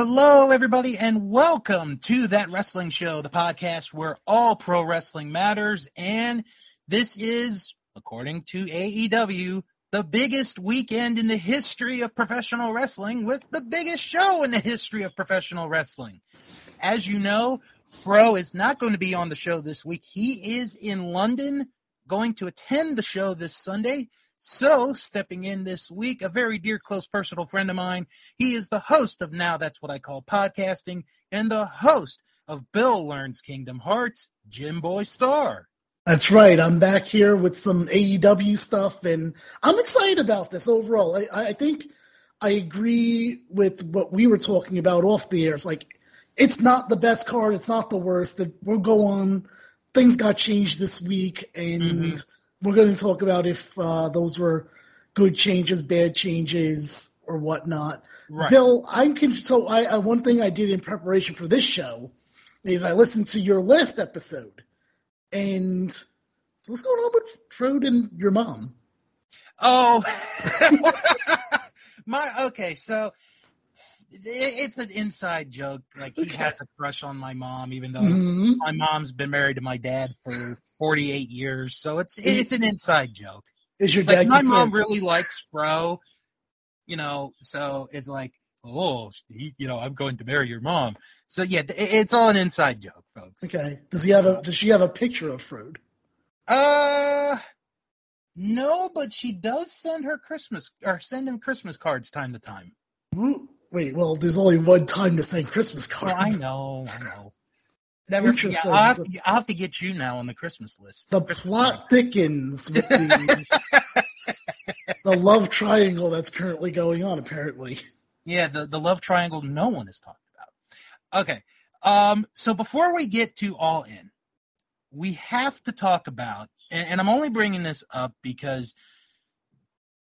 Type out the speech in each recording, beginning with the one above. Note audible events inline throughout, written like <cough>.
Hello, everybody, and welcome to That Wrestling Show, the podcast where all pro wrestling matters. And this is, according to AEW, the biggest weekend in the history of professional wrestling with the biggest show in the history of professional wrestling. As you know, Fro is not going to be on the show this week. He is in London going to attend the show this Sunday. So, stepping in this week, a very dear, close personal friend of mine. He is the host of Now That's What I Call Podcasting and the host of Bill Learns Kingdom Hearts, Jim Boy Star. That's right. I'm back here with some AEW stuff, and I'm excited about this overall. I, I think I agree with what we were talking about off the air. It's like it's not the best card. It's not the worst. We'll go on. Things got changed this week, and mm-hmm we're going to talk about if uh, those were good changes, bad changes, or whatnot. Right. Bill, I'm con- so I uh, one thing I did in preparation for this show is I listened to your last episode, and so what's going on with Frode and your mom? Oh, <laughs> <laughs> my okay, so it's an inside joke. Like he okay. has a crush on my mom, even though mm-hmm. my mom's been married to my dad for 48 years. So it's it's an inside joke. Is your dad? Like, my mom really likes Fro, you know. So it's like, oh, he, you know, I'm going to marry your mom. So yeah, it's all an inside joke, folks. Okay. Does he have a? Does she have a picture of Frode? Uh. No, but she does send her Christmas or send him Christmas cards time to time. Wait, well, there's only one time to send Christmas cards. Oh, I know, I know. Never, Interesting. Yeah, I'll, have to, I'll, have to, get you now on the Christmas list. The Christmas plot thickens with the, <laughs> the love triangle that's currently going on, apparently. Yeah, the, the love triangle no one has talked about. Okay. Um, so before we get to All In, we have to talk about, and, and I'm only bringing this up because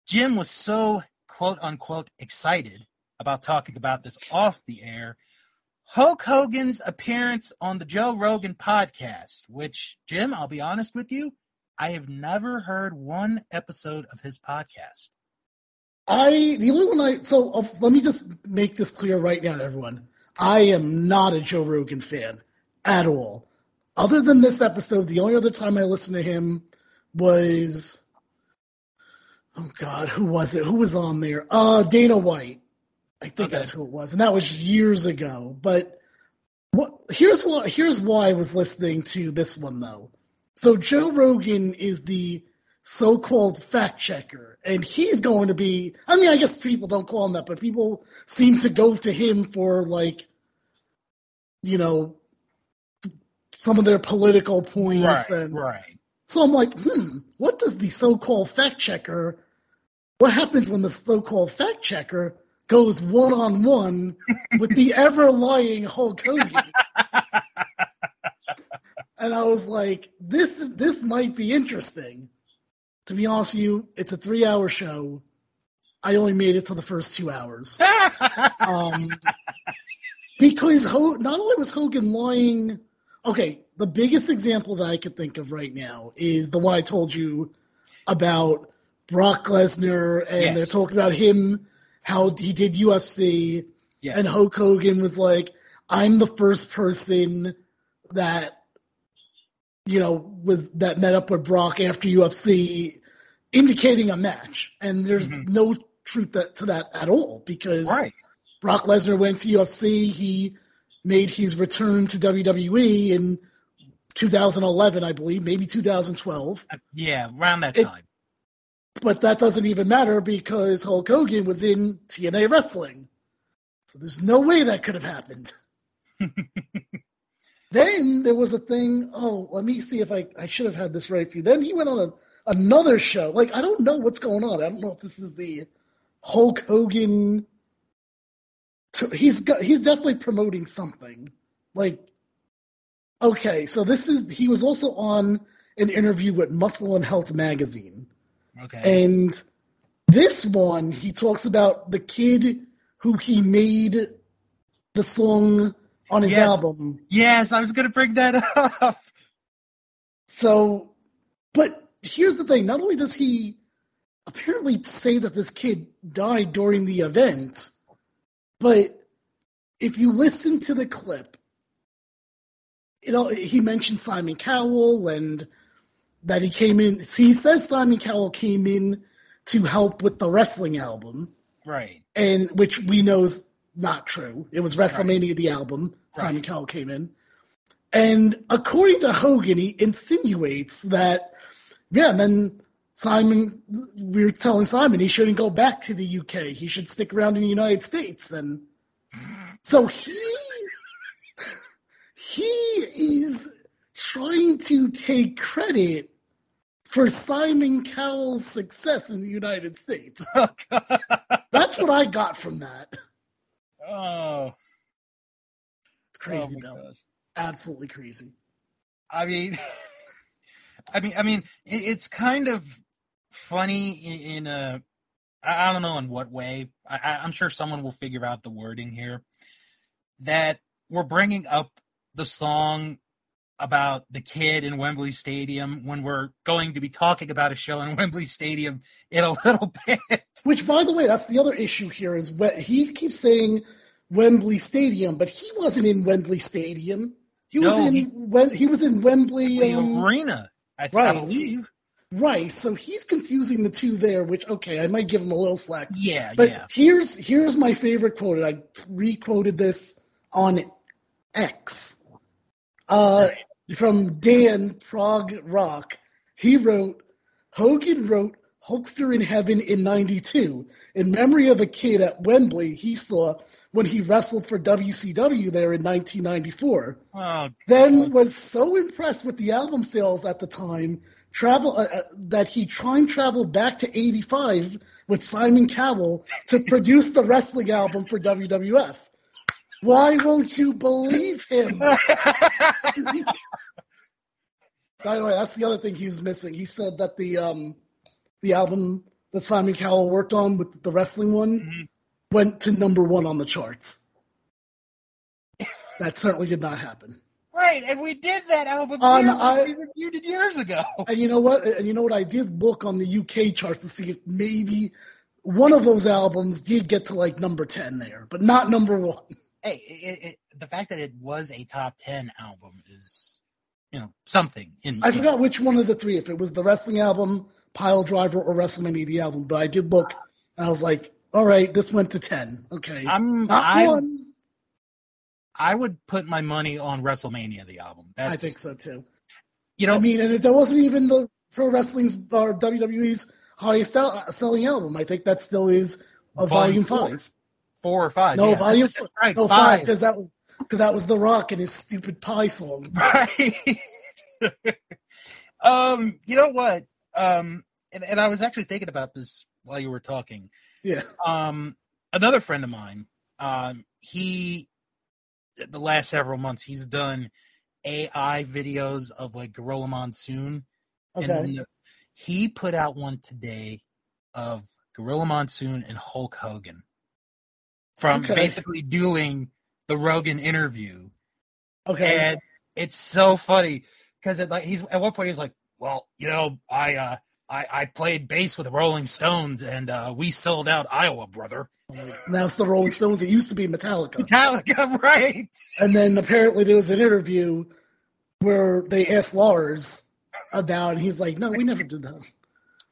Jim was so quote unquote excited about talking about this off the air. Hulk Hogan's appearance on the Joe Rogan podcast, which, Jim, I'll be honest with you, I have never heard one episode of his podcast. I, the only one I, so uh, let me just make this clear right now to everyone. I am not a Joe Rogan fan at all. Other than this episode, the only other time I listened to him was, oh God, who was it? Who was on there? Uh, Dana White. I think okay. that's who it was, and that was years ago. But what, here's what here's why I was listening to this one though. So Joe Rogan is the so-called fact checker, and he's going to be. I mean, I guess people don't call him that, but people seem to go to him for like, you know, some of their political points right, and right. So I'm like, hmm, what does the so-called fact checker? What happens when the so-called fact checker goes one on one with the <laughs> ever lying Hulk Hogan. <laughs> and I was like, this this might be interesting. To be honest with you, it's a three hour show. I only made it to the first two hours. <laughs> um, because Ho- not only was Hogan lying, okay, the biggest example that I could think of right now is the one I told you about Brock Lesnar, and yes. they're talking about him how he did UFC, yeah. and Hulk Hogan was like, "I'm the first person that you know was that met up with Brock after UFC, indicating a match." And there's mm-hmm. no truth that, to that at all because right. Brock Lesnar went to UFC. He made his return to WWE in 2011, I believe, maybe 2012. Yeah, around that time. But that doesn't even matter because Hulk Hogan was in TNA Wrestling. So there's no way that could have happened. <laughs> then there was a thing. Oh, let me see if I, I should have had this right for you. Then he went on a, another show. Like, I don't know what's going on. I don't know if this is the Hulk Hogan. He's got, he's definitely promoting something. Like, okay, so this is, he was also on an interview with Muscle and Health magazine. Okay. And this one, he talks about the kid who he made the song on his yes. album. Yes, I was going to bring that <laughs> up. So, but here's the thing: not only does he apparently say that this kid died during the event, but if you listen to the clip, you know, he mentioned Simon Cowell and that he came in. See, he says Simon Cowell came in to help with the wrestling album, Right. and which we know is not true. It was WrestleMania the album. Simon Right. Cowell came in, and according to Hogan, he insinuates that yeah, and then Simon, we were telling Simon he shouldn't go back to the UK. He should stick around in the United States, and so he he is trying to take credit for Simon Cowell's success in the United States. <laughs> Oh, That's what I got from that. oh, It's crazy, oh Bill. Absolutely crazy. I mean, <laughs> I mean, I mean, it's kind of funny in, in a, I don't know in what way. I- I'm sure someone will figure out the wording here. That we're bringing up the song about the kid in Wembley Stadium when we're going to be talking about a show in <laughs> Wembley Stadium in a little bit. Which, by the way, that's the other issue here is what he keeps saying Wembley Stadium, but he wasn't in Wembley Stadium. He was in he- when he was in Wembley. The Um, arena, I, I right. believe. right. So he's confusing the two there. Which okay, I might give him a little slack. Yeah, But yeah. here's here's my favorite quote. I re-quoted this on X. Uh, from Dan Prague Rock. He wrote, Hogan wrote Hulkster in Heaven in 92 in memory of a kid at Wembley he saw when he wrestled for WCW there in 1994 Oh, then was so impressed with the album sales at the time travel uh, uh, that he tried and traveled back to 85 with Simon Cowell to produce the wrestling album for WWF. Why won't you believe him? <laughs> By the way, that's the other thing he was missing. He said that the um the album that Simon Cowell worked on with the wrestling one Mhm. went to number one on the charts. That certainly did not happen. Right, and we did that album Um, years- I- we reviewed it years ago. And you know what? And you know what? I did look on the UK charts to see if maybe one of those albums did get to like number ten there, but not number one. Hey, it, it, the fact that it was a top ten album is, you know, something. In I forgot which one of the three, if it was the wrestling album, Piledriver, or WrestleMania the album. But I did look, and I was like, all right, this went to ten. Okay, I'm. not I one. I would put my money on WrestleMania the album. That's, I think so too. You know, I mean, and it, that wasn't even the pro wrestling's uh, or WWE's highest selling album. I think that still is a volume Volume five. Four or five. No, yeah. volume four. Right, No, five five. because that was because that was The Rock and his stupid pie song. Right. <laughs> um, you know what? Um, and, and I was actually thinking about this while you were talking. Yeah. Um, another friend of mine, um, he, the last several months, he's done AI videos of like Gorilla Monsoon. Okay. And he put out one today of Gorilla Monsoon and Hulk Hogan from Okay. basically doing the Rogan interview. Okay. And it's so funny because like he's at one point he's like, "Well, you know, I uh, I I played bass with the Rolling Stones and uh, we sold out Iowa, brother." now it's the Rolling Stones. It used to be Metallica. Metallica, <laughs> right? And then apparently there was an interview where they asked Lars about, and he's like, "No, we never did that."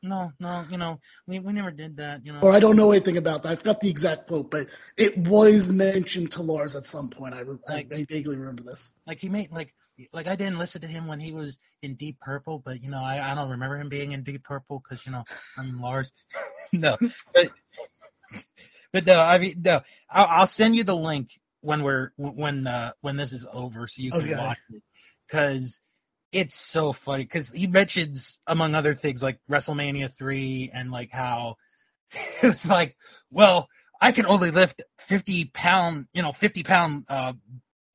No, no, you know, we we never did that, you know. Or I don't know anything about that. I forgot the exact quote, but it was mentioned to Lars at some point. I, re- I, I vaguely remember this. Like he made like like I didn't listen to him when he was in Deep Purple, but you know I, I don't remember him being in Deep Purple because you know I'm Lars. <laughs> no, but but no, I mean no. I'll, I'll send you the link when we're when uh when this is over so you can Okay. watch it because it's so funny because he mentions among other things like WrestleMania three and like how <laughs> it was like well I can only lift fifty pound you know fifty pound uh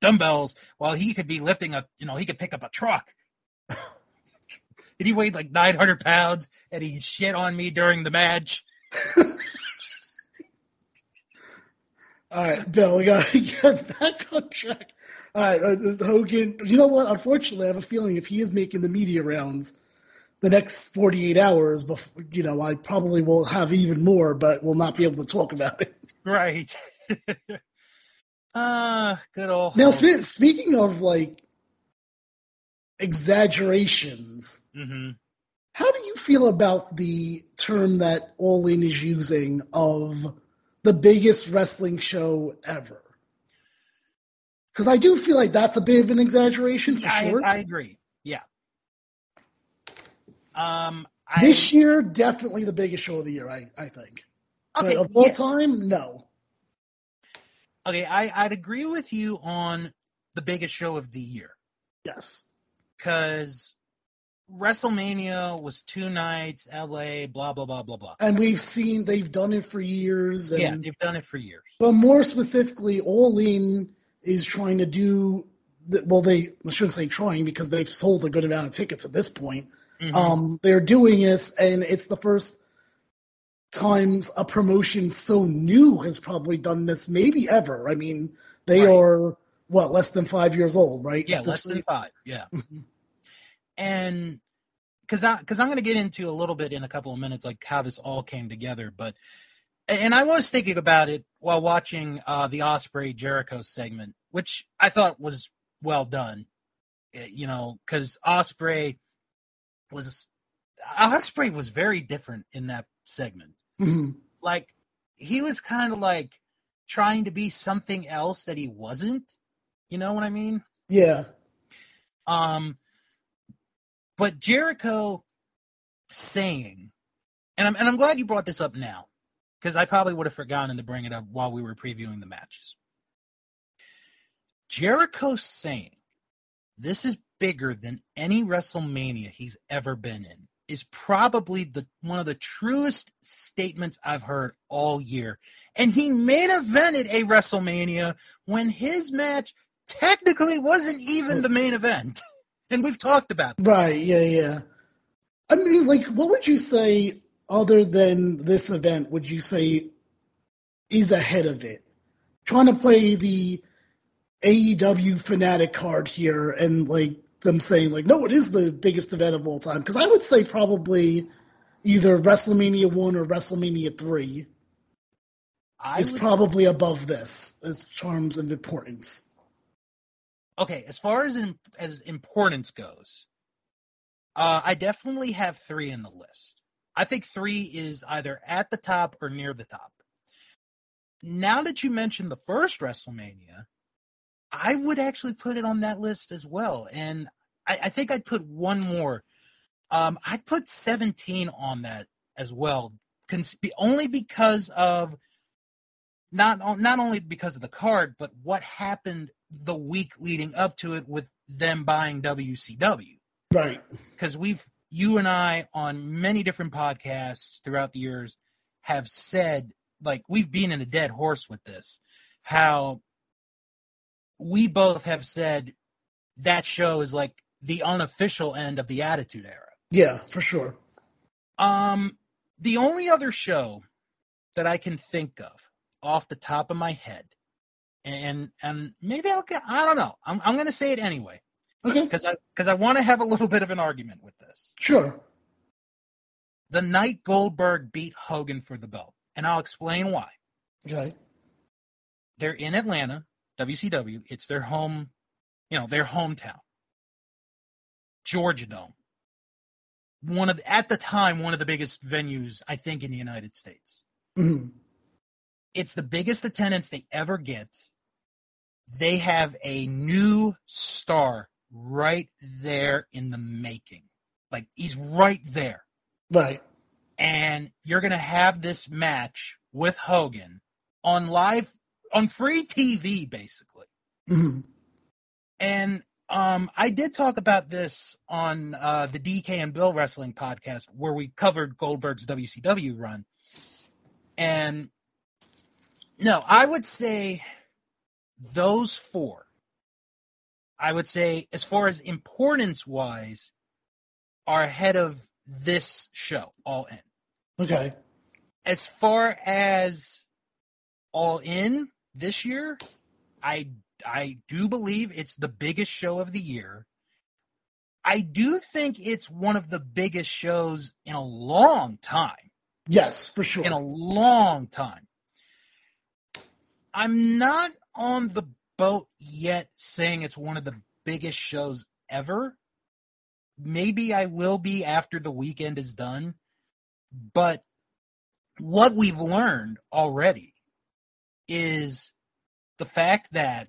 dumbbells while he could be lifting a you know he could pick up a truck <laughs> and he weighed like 900 pounds and he shit on me during the match <laughs> All right, Bill, we got to get back on track. All right, uh, Hogan. You know what? Unfortunately, I have a feeling if he is making the media rounds the next 48 hours, before, you know, I probably will have even more, but we'll not be able to talk about it. right <laughs> Ah, good old. Now, spe- speaking of like exaggerations, hmm how do you feel about the term that All In is using of the biggest wrestling show ever? Because I do feel like that's a bit of an exaggeration for I, sure. I agree. Yeah. Um, I, this year, definitely the biggest show of the year, I, I think. okay, but of all yeah. time, no. okay, I, I'd agree with you on the biggest show of the year Yes. because WrestleMania was two nights, LA, blah blah blah blah blah. And we've seen they've done it for years. And, yeah, they've done it for years. But more specifically, All In is trying to do. Well, they I shouldn't say trying because they've sold a good amount of tickets at this point. Mhm. Um, they're doing this, and it's the first times a promotion so new has probably done this, maybe ever. I mean, they Right. are what less than five years old, right? yeah, less than five. Yeah. <laughs> Mhm. and because I because I'm going to get into a little bit in a couple of minutes, like how this all came together. But and I was thinking about it while watching uh, the Ospreay Jericho segment, which I thought was well done. Eh, You know, because Ospreay was Ospreay was very different in that segment. Mhm. Like he was kind of like trying to be something else that he wasn't. You know what I mean? Yeah. Um, but Jericho saying, and I'm and I'm glad you brought this up now, because I probably would have forgotten to bring it up while we were previewing the matches. Jericho saying, "This is bigger than any WrestleMania he's ever been in." Is probably the one of the truest statements I've heard all year. And he main evented a WrestleMania when his match technically wasn't even the main event. <laughs> And we've talked about that. Right. Yeah. Yeah. I mean, like, what would you say other than this event? Would you say is ahead of it? Trying to play the AEW fanatic card here, and like them saying like, no, it is the biggest event of all time. Because I would say probably either WrestleMania one or WrestleMania three I is would- probably above this as terms of importance. okay, as far as in, as importance goes, uh, I definitely have three in the list. I think three is either at the top or near the top. Now that you mentioned the first WrestleMania, I would actually put it on that list as well. And I, I think I'd put one more. Um, I'd put 17 on that as well, cons- only because of not not only because of the card, but what happened the week leading up to it with them buying WCW Right. because we've you and I on many different podcasts throughout the years have said like we've been in a dead horse with this how we both have said that show is like the unofficial end of the attitude era Yeah, for sure. um the only other show that i can think of off the top of my head and and maybe i'll get i don't know i'm, I'm gonna say it anyway Okay. because i because i want to have a little bit of an argument with this Sure. the night Goldberg beat Hogan for the belt. And I'll explain why. Okay. They're in Atlanta, WCW. It's their home, you know, their hometown. Georgia Dome. One of the, at the time one of the biggest venues I think in the United States. Mhm. <clears throat> It's the biggest attendance they ever get. They have a new star right there in the making. Like he's right there. Right. and you're going to have this match with Hogan on live on free TV basically. Mhm. And um I did talk about this on uh the DK and Bill Wrestling podcast where we covered Goldberg's WCW run. And no, I would say those four. I would say as far as importance wise are ahead of this show all in. Okay. as far as all in this year, I I do believe it's the biggest show of the year. I do think it's one of the biggest shows in a long time. Yes, for sure. In a long time. I'm not on the boat yet saying it's one of the biggest shows ever. Maybe I will be after the weekend is done. But what we've learned already is the fact that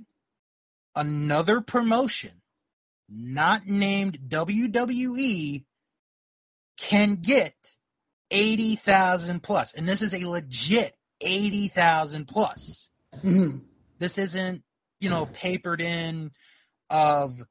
another promotion not named WWE can get 80,000 plus. And this is a legit 80,000 plus. Mhm. This isn't, you know, papered in of,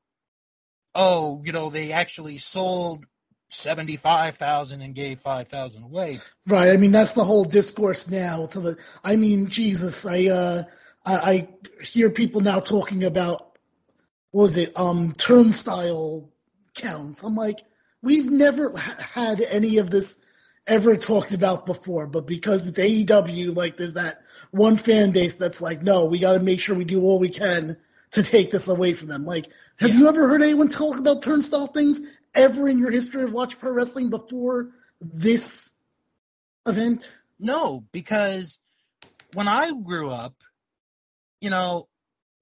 oh, you know, they actually sold 75,000 and gave 5,000 away. Right. I mean, that's the whole discourse now. To the, I mean, Jesus, I, uh, I, I hear people now talking about, what was it, um, turnstile counts. I'm like, we've never ha- had any of this ever talked about before, but because it's AEW, like, there's that one fan base that's like, no, we got to make sure we do all we can to take this away from them. Like, have Yeah. you ever heard anyone talk about turnstile things ever in your history of watch pro wrestling before this event? No, because when I grew up, you know,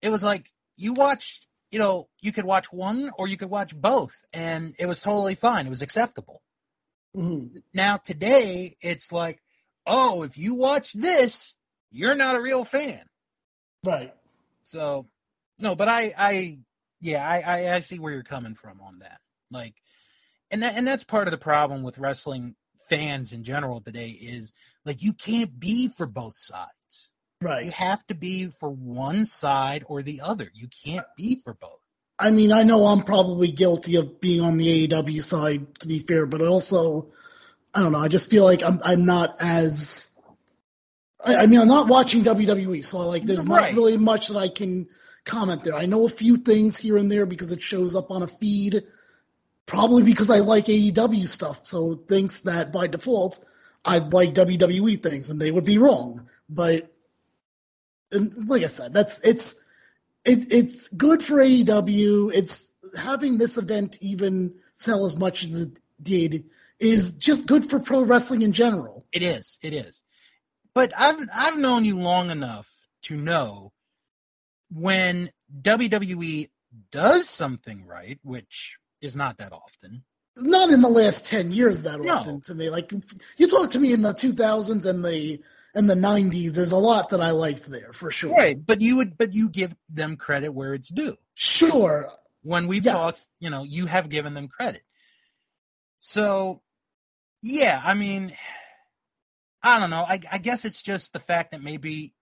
it was like you watched, you know, you could watch one or you could watch both, and it was totally fine. It was acceptable. Mhm. Now today, it's like, oh, if you watch this, you're not a real fan. Right. So, no, but I, I, yeah, I, I, I see where you're coming from on that. Like, and that, and that's part of the problem with wrestling fans in general today is like you can't be for both sides. Right. You have to be for one side or the other. You can't be for both. I mean, I know I'm probably guilty of being on the AEW side, to be fair, but I also, I don't know. I just feel like I'm I'm not as. I, I mean, I'm not watching WWE, so like, there's Right. not really much that I can comment there. I know a few things here and there because it shows up on a feed. Probably because I like AEW stuff, so thinks that by default I'd like WWE things, and they would be wrong. But like I said, that's it's it, it's good for AEW. It's having this event even sell as much as it did is just good for pro wrestling in general. It is. It is. But I've I've known you long enough to know when WWE does something right, which is not that often. Not in the last ten years that No. often to me. Like you talk to me in the 2000s and the and the 90s. There's a lot that I liked there for sure. Right. But you would but you give them credit where it's due. Sure. When we've Yes. talked, you know, you have given them credit. So yeah, I mean I don't know. I, I guess it's just the fact that maybe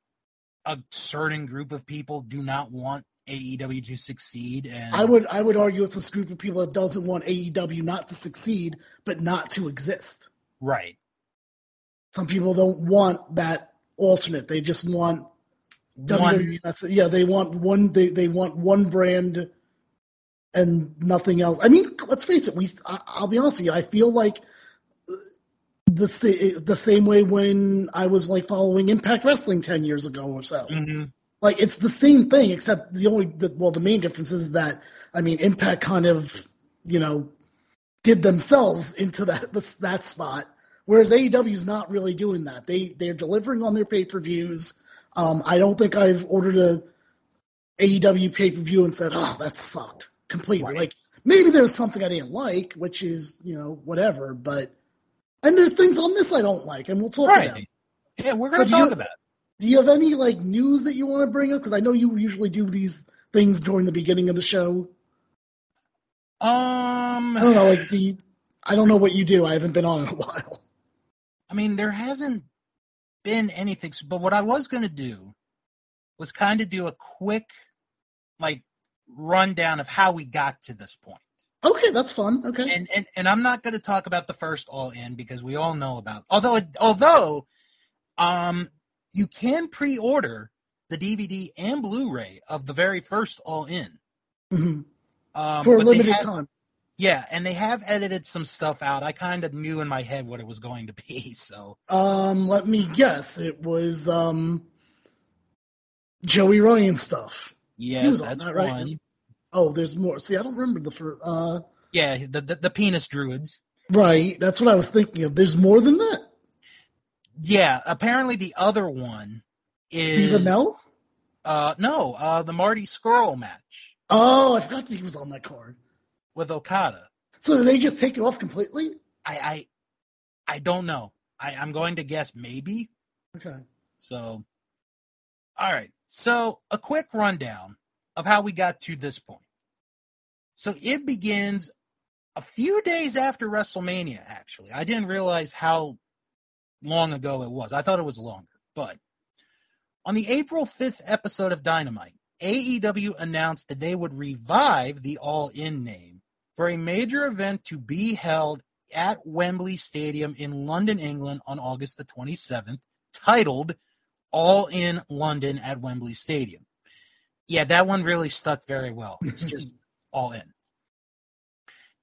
a certain group of people do not want AEW to succeed and I would I would argue it's this group of people that doesn't want AEW not to succeed, but not to exist. right. Some people don't want that alternate. They just want One WWE. That's. Yeah, they want one. They they want one brand and nothing else. I mean, let's face it. We. I, I'll be honest with you. I feel like the the same way when I was like following Impact Wrestling ten years ago or so. Mhm. Like it's the same thing, except the only the, well, the main difference is that I mean, Impact kind of you know did themselves into that <laughs> that spot, whereas AEW is not really doing that. They they're delivering on their pay per views. Um, I don't think I've ordered a AEW pay per view and said, "Oh, that sucked completely." Right. Like maybe there's something I didn't like, which is you know whatever, but and there's things on this I don't like, and we'll talk about. Right. Yeah, we're going to do you- talk about it. Do you have any like news that you want to bring up? Because I know you usually do these things during the beginning of the show. Um, I don't know, like do you, I don't know what you do. I haven't been on in a <laughs> while. I mean, there hasn't been anything, but what I was going to do was kind of do a quick, like, rundown of how we got to this point. Okay, that's fun. Okay. And and, and I'm not going to talk about the first All In because we all know about. Although although, um, you can pre-order the DVD and Blu-ray of the very first All In. Mhm. Um, For a limited have- time. Yeah, and they have edited some stuff out. I kind of knew in my head what it was going to be, <laughs> so Um, let me guess. It was um Joey Ryan stuff. Yes, that's that, right? one. Oh, there's more. See, I don't remember the first. Uh, Yeah, the, the the penis druids. right. That's what I was thinking of. There's more than that. Yeah, apparently the other one is Steve Amell. Uh, no, uh, the Marty Scurll match Oh, I forgot that he was on that card. with Okada. So they just take it off completely? I, I, I don't know. I, I'm going to guess maybe. Okay. So, all right. So, a quick rundown of how we got to this point. So, it begins a few days after WrestleMania, actually. I didn't realize how long ago it was. I thought it was longer. But on the April 5th episode of Dynamite, AEW announced that they would revive the All In name for a major event to be held at Wembley Stadium in London, England on August the 27th, titled All In London at Wembley Stadium. Yeah, that one really stuck very well. It's <laughs> just all in.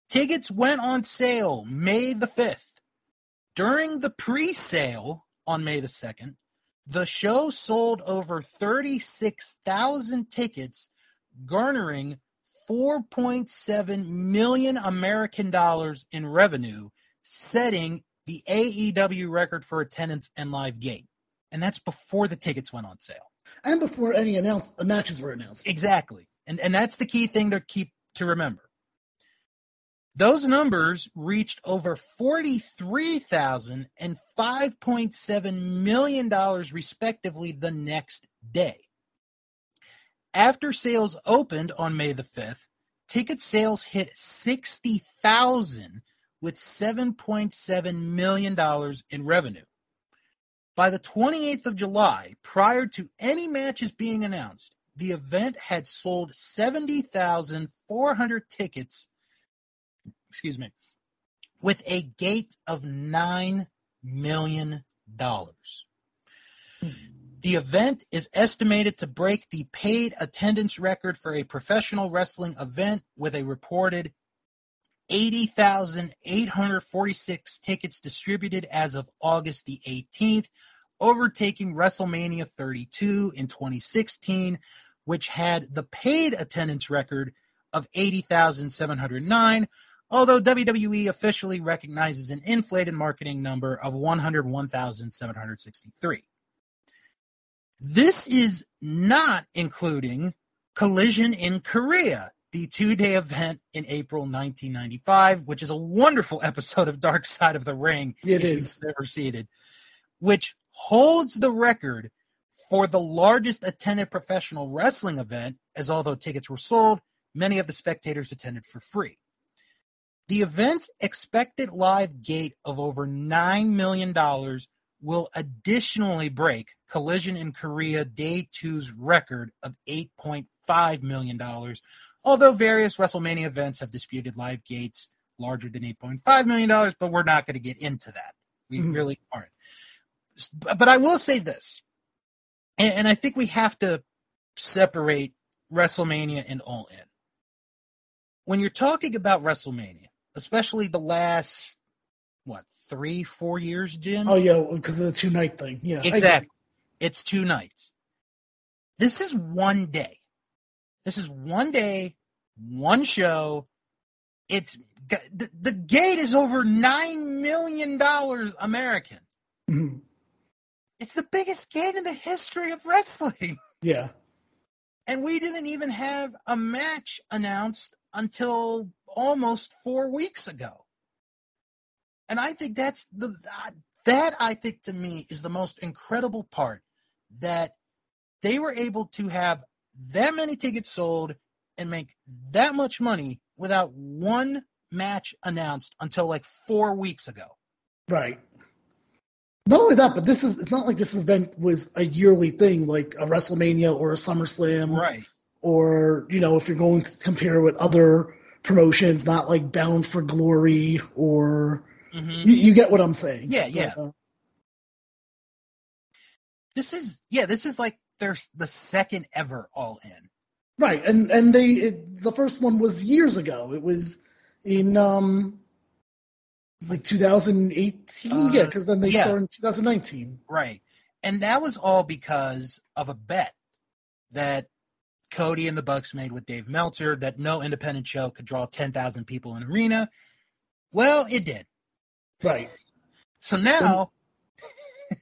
Tickets went on sale May the 5th. During the pre sale on May the 2nd, the show sold over 36,000 tickets, garnering 4.7 million American dollars in revenue, setting the AEW record for attendance and live gate. And that's before the tickets went on sale. And before any announced matches were announced. Exactly. And and that's the key thing to keep to remember. Those numbers reached over 43,000 and 5.7 million dollars respectively the next day. After sales opened on May the 5th, ticket sales hit 60,000 with 7.7 million dollars in revenue. By the 28th of July, prior to any matches being announced, the event had sold 70,400 tickets, excuse me, with a gate of $9 million. The event is estimated to break the paid attendance record for a professional wrestling event with a reported 80,846 tickets distributed as of August the 18th, overtaking WrestleMania 32 in 2016, which had the paid attendance record of 80,709, although WWE officially recognizes an inflated marketing number of 101,763. This is not including Collision in Korea, the two day event in April 1995, which is a wonderful <laughs> episode of Dark Side of the Ring. It is. Never it, which holds the record for the largest attended professional wrestling event, as although tickets were sold, many of the spectators attended for free. The event's expected live gate of over $9 million will additionally break Collision in Korea Day 2's record of $8.5 million, although various WrestleMania events have disputed live gates larger than $8.5 million, but we're not going to get into that. We Mhm. really aren't. But I will say this, and, and I think we have to separate WrestleMania and All In. When you're talking about WrestleMania, especially the last, what, three, four years, Jim? Oh yeah, because of the two night thing. Yeah. I get it. Exactly. It's two nights. This is one day. This is one day, one show. It's the, the gate is over nine million dollars American. Mhm. It's the biggest gate in the history of wrestling, <laughs> Yeah. and we didn't even have a match announced until almost four weeks ago. And I think that's the that I think to me is the most incredible part that they were able to have that many tickets sold and make that much money without one match announced until like four weeks ago. Right. Not only that, but this is it's not like this event was a yearly thing like a WrestleMania or a SummerSlam Right. or you know if you're going to compare with other promotions, not like Bound for Glory or hmm you, you get what I'm saying. Yeah, yeah. But, uh, This is yeah, this is like there's the second ever all in. right, and and they it, the first one was years ago. It was in um it was like 2018. Uh, yeah, because then they yeah. started in 2019. Right. And that was all because of a bet that Cody and the Bucks made with Dave Meltzer that no independent show could draw 10,000 people in arena. Well, it did. Right. So now,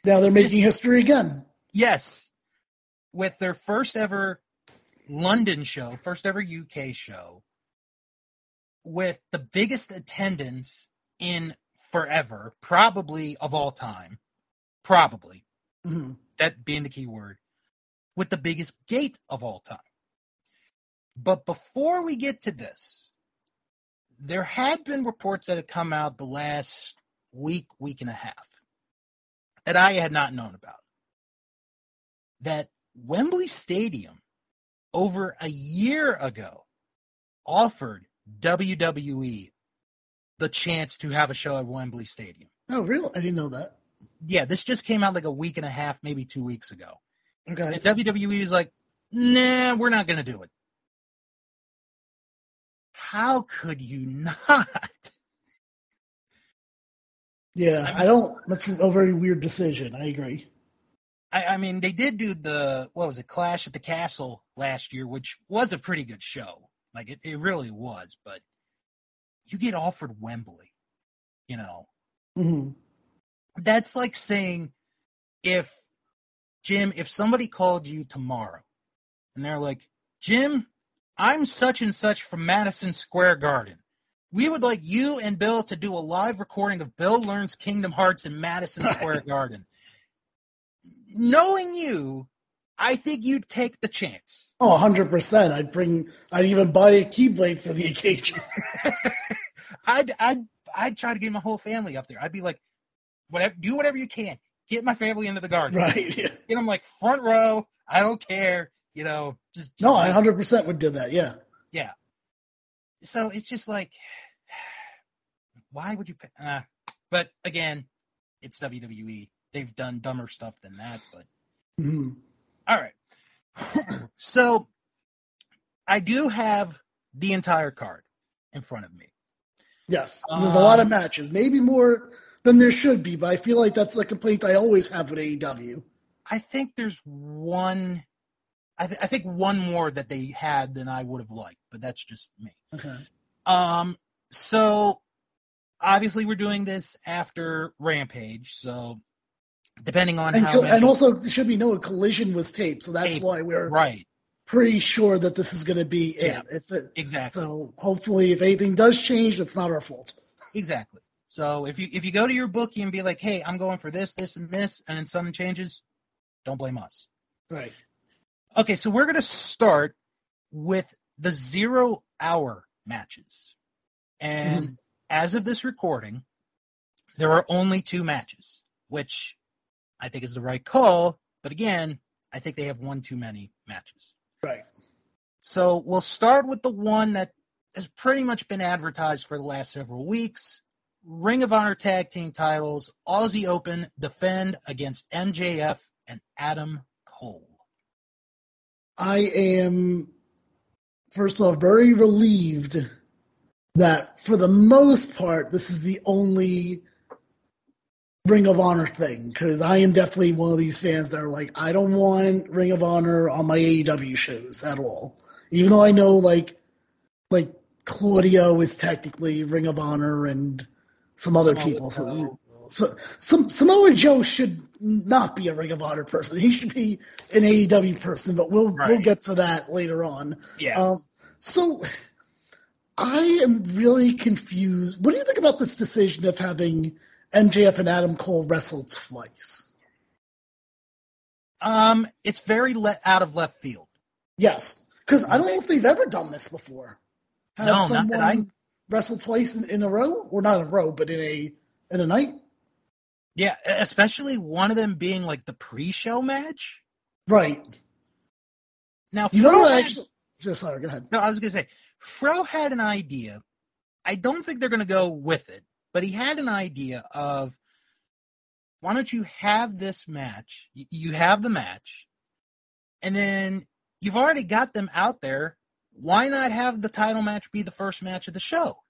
Now they're making history again. yes. with their first ever London show, first ever UK show, with the biggest attendance in forever, probably of all time, probably Mhm. that being the key word, with the biggest gate of all time. But before we get to this, there had been reports that had come out the last week, week and a half that I had not known about. That Wembley Stadium over a year ago offered WWE the chance to have a show at Wembley Stadium. Oh, really? I didn't know that. Yeah, this just came out like a week and a half, maybe two weeks ago. Okay. And WWE is like, nah, we're not going to do it. How could you not? Yeah, I don't. That's a very weird decision. I agree. I, I mean, they did do the, what was it, Clash at the Castle last year, which was a pretty good show. Like, it, it really was. But you get offered Wembley, you know. hmm That's like saying if, Jim, if somebody called you tomorrow and they're like, Jim, I'm such and such from Madison Square Garden. We would like you and Bill to do a live recording of Bill Learns Kingdom Hearts in Madison Square Garden. Knowing you, I think you'd take the chance. Oh, 100%. I'd bring. I'd even buy a keyblade for the occasion. <laughs> I'd I'd I'd try to get my whole family up there. I'd be like, whatever, do whatever you can. Get my family into the garden. right. Yeah. <laughs> Get them like front row. I don't care. You know, just No, I hundred percent would do that. Yeah. yeah. So it's just like, <sighs> why would you? Pay? Uh, but again, it's WWE. They've done dumber stuff than that. But hmm all right. <coughs> so I do have the entire card in front of me. Yes. There's a lot of Um, matches. Maybe more than there should be, but I feel like that's a complaint I always have with AEW. I think there's one. I, th- I think one more that they had than I would have liked, but that's just me. Okay. Um, so obviously we're doing this after Rampage, so depending on And, how co- and also, should be no a collision was taped, so that's Taped, why we're right, pretty sure that this is going to be Yeah. it. It. exactly, So hopefully, if anything does change, it's not our fault. exactly. So if you if you go to your bookie and be like, hey, I'm going for this, this, and this, and then something changes, don't blame us. Right. Okay, so we're gonna start with the zero hour matches, and Mm-hmm. as of this recording, there are only two matches, which I think is the right call. But again, I think they have one too many matches. Right. So we'll start with the one that has pretty much been advertised for the last several weeks. Ring of Honor tag team titles, Aussie Open defend against MJF and Adam Cole. I am, first off, very relieved that for the most part, this is the only Ring of Honor thing, because I am definitely one of these fans that are like, I don't want Ring of Honor on my AEW shows at all. Even though I know, like, like Claudio is technically Ring of Honor and some other Samoa people. So, Joe. so some Samoa Joe should not be a Ring of Honor person. He should be an AEW person, but we'll we'll get to that later on. Yeah. Um, so I am really confused. What do you think about this decision of having MJF and Adam Cole wrestle twice? Um, it's very le- out of left field. Yes, because I don't know if they've ever done this before. Have No, not someone that I- wrestle twice in, in a row, or not in a row, but in a in a night. Yeah, especially one of them being like the pre-show match. Right. Now, You know what? had- just sorry. Go ahead. no, I was gonna say, Fro had an idea. I don't think they're gonna go with it, but he had an idea of why don't you have this match? You have the match, and then you've already got them out there. Why not have the title match be the first match of the show?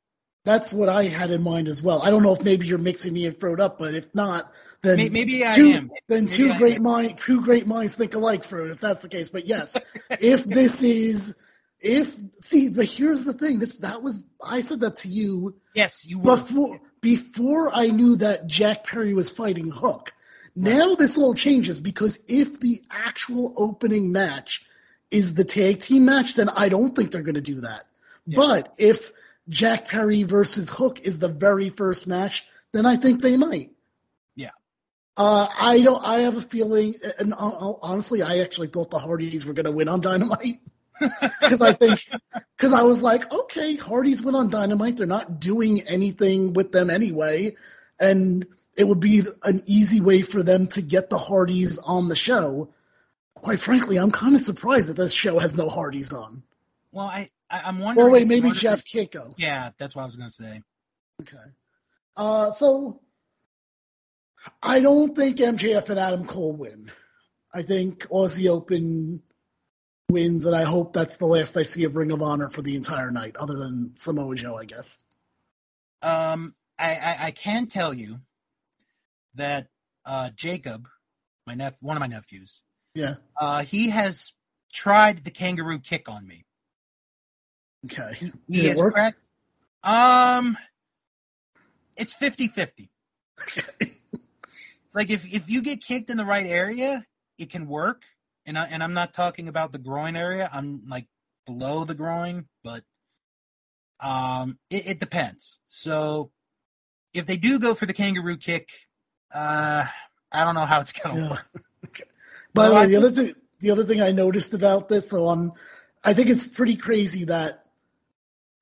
That's what I had in mind as well. I don't know if maybe you're mixing me and Froed up, but if not, then May- Maybe I two, am. then Maybe two I great am. mind, two great minds think alike, Froed. If that's the case, but yes, if this <laughs> is, if see, but here's the thing. This that was I said that to you Yes, you were. before before I knew that Jack Perry was fighting Hook. Now this all changes because if the actual opening match is the tag team match, then I don't think they're going to do that. Yeah. But if Jack Perry versus Hook is the very first match, then I think they might. Yeah. Uh, I don't. I have a feeling, and uh, honestly, I actually thought the Hardys were going to win on Dynamite <laughs> because I think because I was like, okay, Hardys win on Dynamite. They're not doing anything with them anyway, and it would be an easy way for them to get the Hardys on the show. Quite frankly, I'm kind of surprised that this show has no Hardys on. Well, I, I I'm wondering. Well, wait, maybe Jeff the- can't. Yeah, that's what I was gonna say. Okay. Uh, so I don't think MJF and Adam Cole win. I think Aussie Open wins, and I hope that's the last I see of Ring of Honor for the entire night, other than Samoa Joe, I guess. Um, I, I, I can tell you that uh, Jacob, my nep- one of my nephews, Yeah. uh, he has tried the kangaroo kick on me. Okay. He Did it has work? cracked- Um, it's 50-50. <laughs> Like if if you get kicked in the right area, it can work. And I, and I'm not talking about the groin area. I'm like below the groin, but um, it, it depends. So if they do go for the kangaroo kick, uh, I don't know how it's gonna Yeah. work. By the way, the other thing, the other thing I noticed about this, so um, I think it's pretty crazy that,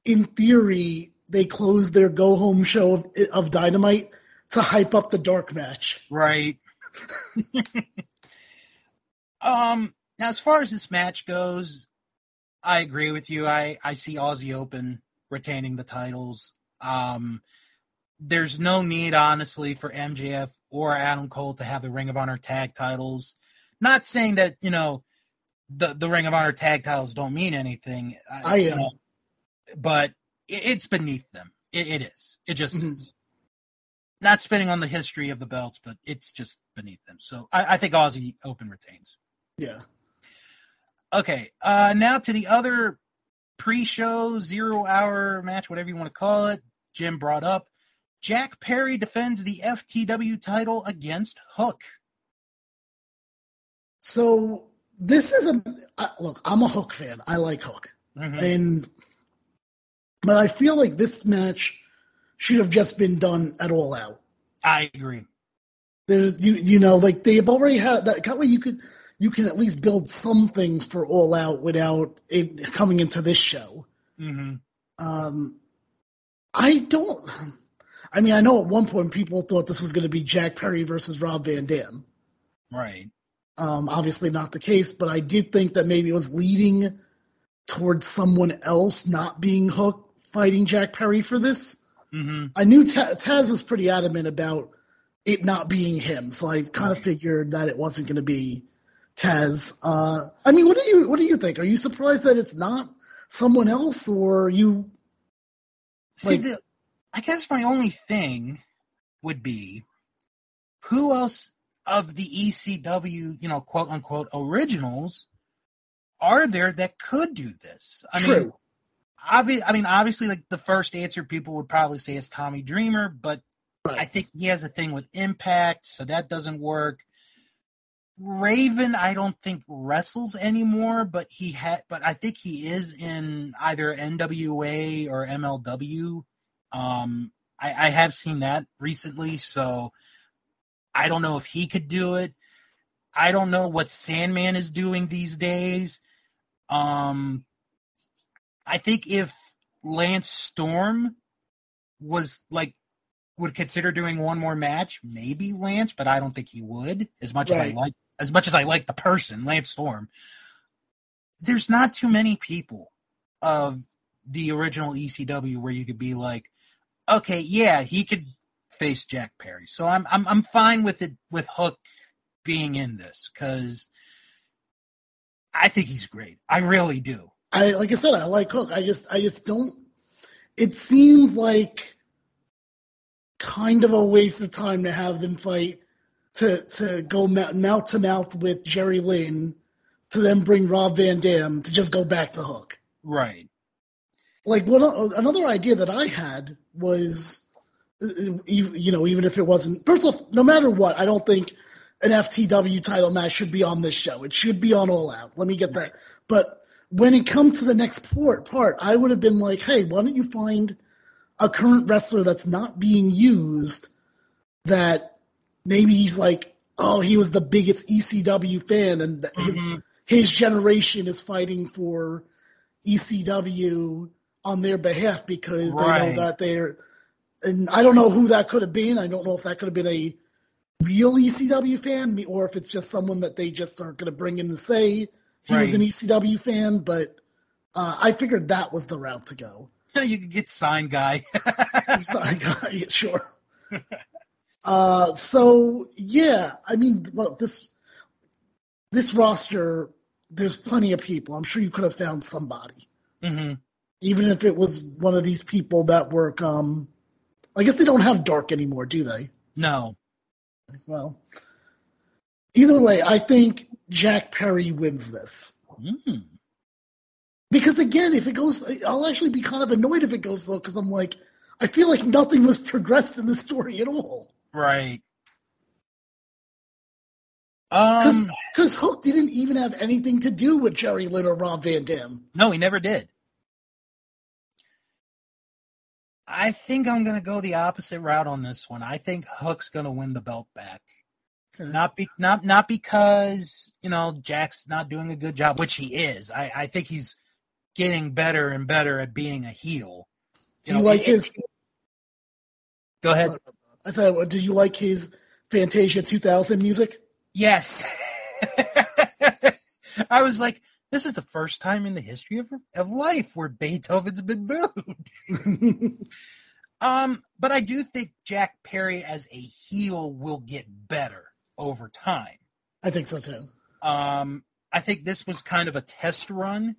in theory, they closed their go home show of, of Dynamite to hype up the dark match. Right. <laughs> um. Now, as far as this match goes, I agree with you. I I see Aussie Open retaining the titles. Um. There's no need, honestly, for MJF or Adam Cole to have the Ring of Honor tag titles. Not saying that you know the the Ring of Honor tag titles don't mean anything. I you am. know, but it, it's beneath them. It, it is. It just Mhm. is. Not spinning on the history of the belts, but it's just beneath them. So I, I think Aussie Open retains. Yeah. Okay, uh, now to the other pre-show zero hour match, whatever you want to call it. Jim brought up Jack Perry defends the FTW title against Hook. So this is a look. I'm a Hook fan. I like Hook, Mhm. and but I feel like this match should have just been done at All Out. I agree. There's you you know like they've already had that that way you could you can at least build some things for All Out without it coming into this show. hmm Um, I don't. I mean, I know at one point people thought this was going to be Jack Perry versus Rob Van Dam. Right. Um, obviously not the case, but I did think that maybe it was leading towards someone else not being Hook fighting Jack Perry for this. hmm I knew Ta- Taz was pretty adamant about it not being him, so I kind of figured that it wasn't going to be Taz. Uh, I mean, what do you what do you think? Are you surprised that it's not someone else, or are you? See, Like- the, I guess my only thing would be who else of the ECW, you know, quote unquote originals are there that could do this? I mean, True. Obvi- I mean, obviously, like the first answer people would probably say is Tommy Dreamer, but Right. I think he has a thing with Impact, so that doesn't work. Raven, I don't think wrestles anymore, but he had, but I think he is in either NWA or MLW. Um, I, I have seen that recently, so I don't know if he could do it. I don't know what Sandman is doing these days. Um, I think if Lance Storm was like would consider doing one more match, maybe Lance, but I don't think he would. As much as I like, as much as I like the person, Lance Storm. There's not too many people of the original ECW where you could be like, okay, yeah, he could face Jack Perry. So I'm I'm I'm fine with it with Hook being in this because I think he's great. I really do. I like I said, I like Hook. I just I just don't. It seemed like kind of a waste of time to have them fight to to go mouth to mouth with Jerry Lynn to then bring Rob Van Dam to just go back to Hook. Right. Like what another idea that I had was, you you know, even if it wasn't first off, no matter what, I don't think an FTW title match should be on this show. It should be on All Out. Let me get that. But when it comes to the next part, part, I would have been like, hey, why don't you find a current wrestler that's not being used that maybe he's like, oh, he was the biggest ECW fan and his, Mm-hmm. his generation is fighting for ECW on their behalf because they know that they're, and I don't know who that could have been. I don't know if that could have been a real ECW fan or if it's just someone that they just aren't going to bring in to say he was an ECW fan, but uh, I figured that was the route to go. Yeah, you could get sign guy. I got it, sure. <laughs> Uh, so yeah, I mean, well, this this roster, there's plenty of people. I'm sure you could have found somebody, hmm even if it was one of these people that work. Um, I guess they don't have dark anymore, do they? No. Well, either way, I think Jack Perry wins this. Mm. Because again, if it goes, I'll actually be kind of annoyed if it goes slow because I'm like, I feel like nothing was progressed in the story at all. Right. Um, Because Hook didn't even have anything to do with Jerry Lynn or Rob Van Dam. no, he never did. I think I'm going to go the opposite route on this one. I think Hook's going to win the belt back. Okay. Not be not not because you know Jack's not doing a good job, which he is. I, I think he's getting better and better at being a heel. Do you know, like it- his? Go ahead. I said, well, did you like his Fantasia 2000 music? Yes. <laughs> I was like, this is the first time in the history of of life where Beethoven's been booed. <laughs> Um, but I do think Jack Perry as a heel will get better over time. I think so too. Um, I think this was kind of a test run,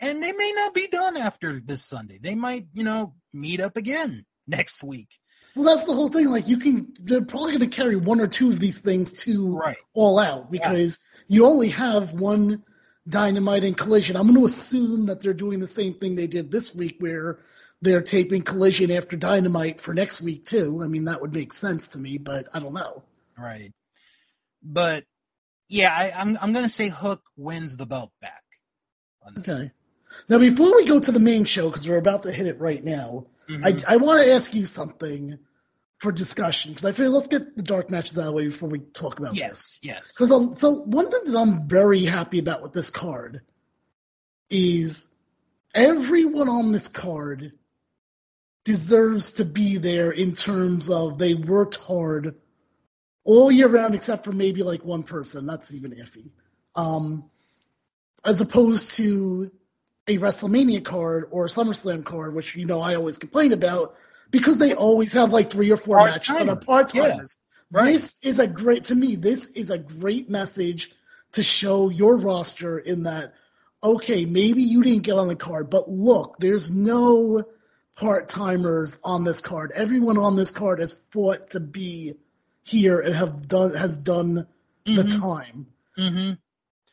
and they may not be done after this Sunday. They might, you know, meet up again <laughs> next week. Well, that's the whole thing. Like, you can, they're probably going to carry one or two of these things to Right. all out because you only have one dynamite and collision. I'm going to assume that they're doing the same thing they did this week where they're taping collision after dynamite for next week too. I mean, that would make sense to me, but I don't know. Right. But yeah, I, I'm I'm gonna say Hook wins the belt back. Okay. Now, before we go to the main show, because we're about to hit it right now, Mhm. I, I want to ask you something for discussion because I feel let's get the dark matches out of the way before we talk about this. yes, yes. Because so one thing that I'm very happy about with this card is everyone on this card deserves to be there in terms of they worked hard all year round, except for maybe like one person. That's even iffy. Um, as opposed to a WrestleMania card or a SummerSlam card, which you know I always complain about because they always have like three or four matches that are part timers. Right. This is a great to me. This is a great message to show your roster in that. Okay, maybe you didn't get on the card, but look, there's no part timers on this card. Everyone on this card has fought to be here and have done has done the Mhm. time. hmm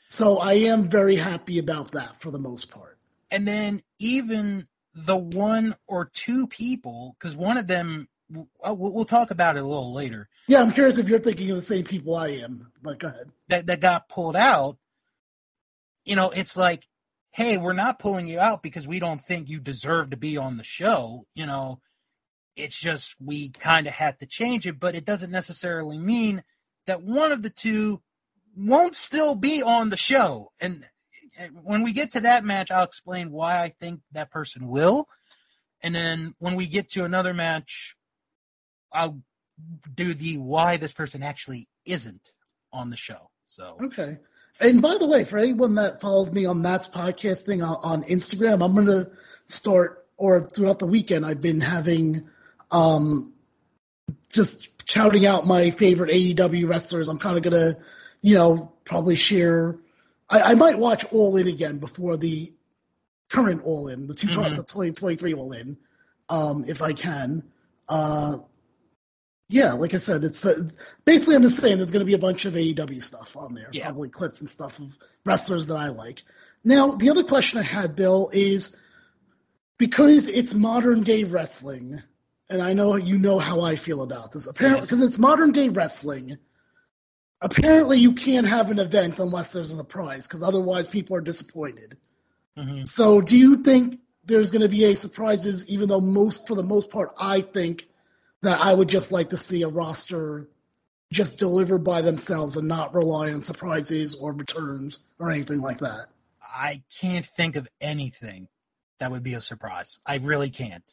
So I am very happy about that for the most part. And then even the one or two people, because one of them, uh, we'll, we'll talk about it a little later, Yeah, I'm curious if you're thinking of the same people I am. But go ahead. that that got pulled out. You know, it's like, hey, we're not pulling you out because we don't think you deserve to be on the show. You know, it's just we kind of had to change it, but it doesn't necessarily mean that one of the two won't still be on the show. And when we get to that match, I'll explain why I think that person will. And then when we get to another match, I'll do the why this person actually isn't on the show. So Okay. And by the way, for anyone that follows me on Matt's podcasting on, on Instagram, I'm going to start, or throughout the weekend, I've been having um, just shouting out my favorite AEW wrestlers. I'm kind of going to, you know, probably share. I, I might watch All In again before the current All In, the, two, Mhm. the 2023 All In, um, if I can. Uh, yeah, like I said, it's the, basically I'm just saying there's going to be a bunch of AEW stuff on there, Yeah. probably clips and stuff of wrestlers that I like. Now, the other question I had, Bill, is because it's modern day wrestling, and I know you know how I feel about this. Apparently, because it's modern day wrestling, apparently you can't have an event unless there's a surprise because otherwise people are disappointed. Mhm. So do you think there's going to be any surprises? Even though most, for the most part, I think that I would just like to see a roster just deliver by themselves and not rely on surprises or returns or anything like that. I can't think of anything that would be a surprise. I really can't.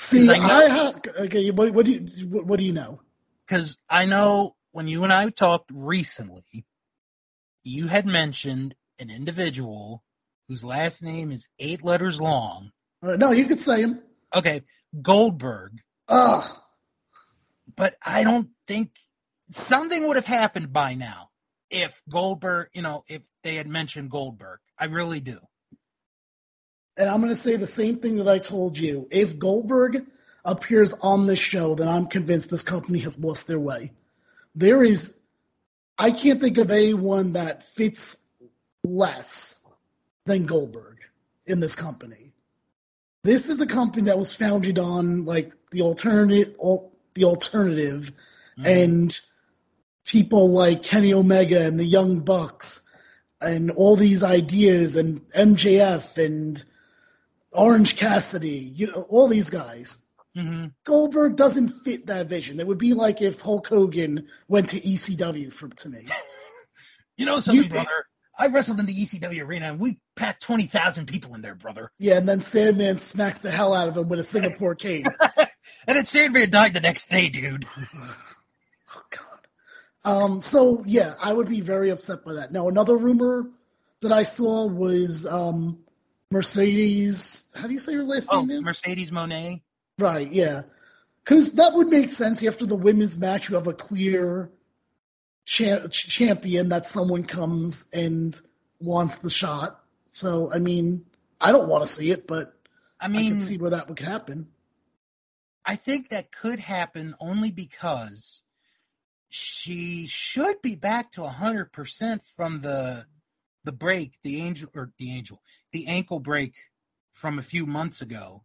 See, I I, know- have okay. What, what do you what, what do you know? Because I know when you and I talked recently, you had mentioned an individual whose last name is eight letters long. Uh, no, you could say him. Okay, Goldberg. Ugh. But I don't think something would have happened by now if Goldberg, you know, if they had mentioned Goldberg. I really do. And I'm going to say the same thing that I told you. If Goldberg appears on this show, then I'm convinced this company has lost their way. There is, I can't think of anyone that fits less than Goldberg in this company. This is a company that was founded on like the alternative, al- the alternative, Mhm. and people like Kenny Omega and the Young Bucks and all these ideas and MJF and Orange Cassidy, you know, all these guys. Mhm. Goldberg doesn't fit that vision. It would be like if Hulk Hogan went to ECW for to me. <laughs> You know something, You- brother? I wrestled in the ECW arena and we packed 20,000 people in there, brother. Yeah, and then Sandman smacks the hell out of him with a Singapore cane. <laughs> And then Sandman died the next day, dude. <laughs> Oh God. Um. So yeah, I would be very upset by that. Now another rumor that I saw was um Mercedes. How do you say her last Oh, name? man? Mercedes Moné. Right. Yeah. Because that would make sense. After the women's match, you have a clear cha- champion that someone comes and wants the shot. So I mean, I don't want to see it, but I I mean, can see where that would happen. I think that could happen only because she should be back to 100% from the the break, the angel or the angel, the ankle break from a few months ago.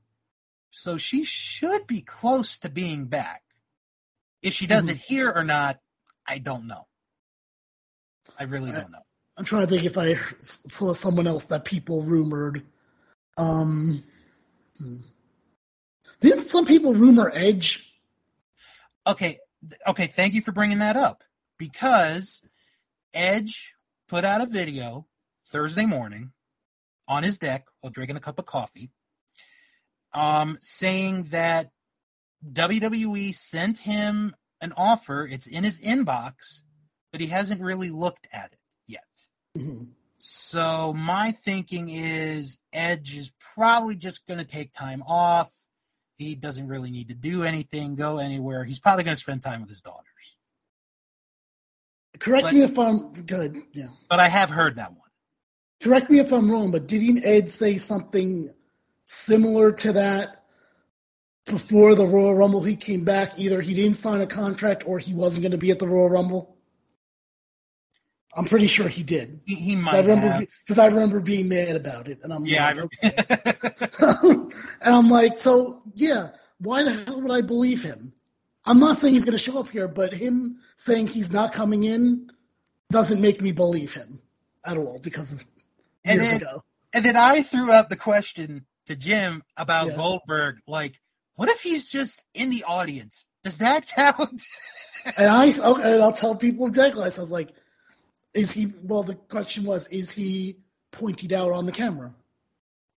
So she should be close to being back. If she does it here or not, I don't know. I really I- don't know. I'm trying to think if I saw someone else that people rumored. Um, hmm. didn't some people rumor Edge? Okay, okay, thank you for bringing that up because Edge put out a video Thursday morning on his deck while drinking a cup of coffee, um, saying that WWE sent him an offer. It's in his inbox, but he hasn't really looked at it yet. Mhm. So my thinking is Edge is probably just going to take time off. He doesn't really need to do anything, go anywhere. He's probably going to spend time with his daughters. Correct But- me if I'm good. Yeah. But I have heard that one. Correct me if I'm wrong, but didn't Ed say something similar to that before the Royal Rumble? He came back. Either he didn't sign a contract or he wasn't going to be at the Royal Rumble. I'm pretty sure he did. He, he might I remember because I remember being mad about it, and I'm Yeah, like, I okay. <laughs> and I'm like, so yeah, why the hell would I believe him? I'm not saying he's going to show up here, but him saying he's not coming in doesn't make me believe him at all because of And years then- ago. and then I threw out the question to Jim about Yeah. Goldberg. Like, what if he's just in the audience? Does that count? <laughs> And I okay, and I'll tell people exactly. So I was like, is he? Well, the question was, is he pointed out on the camera?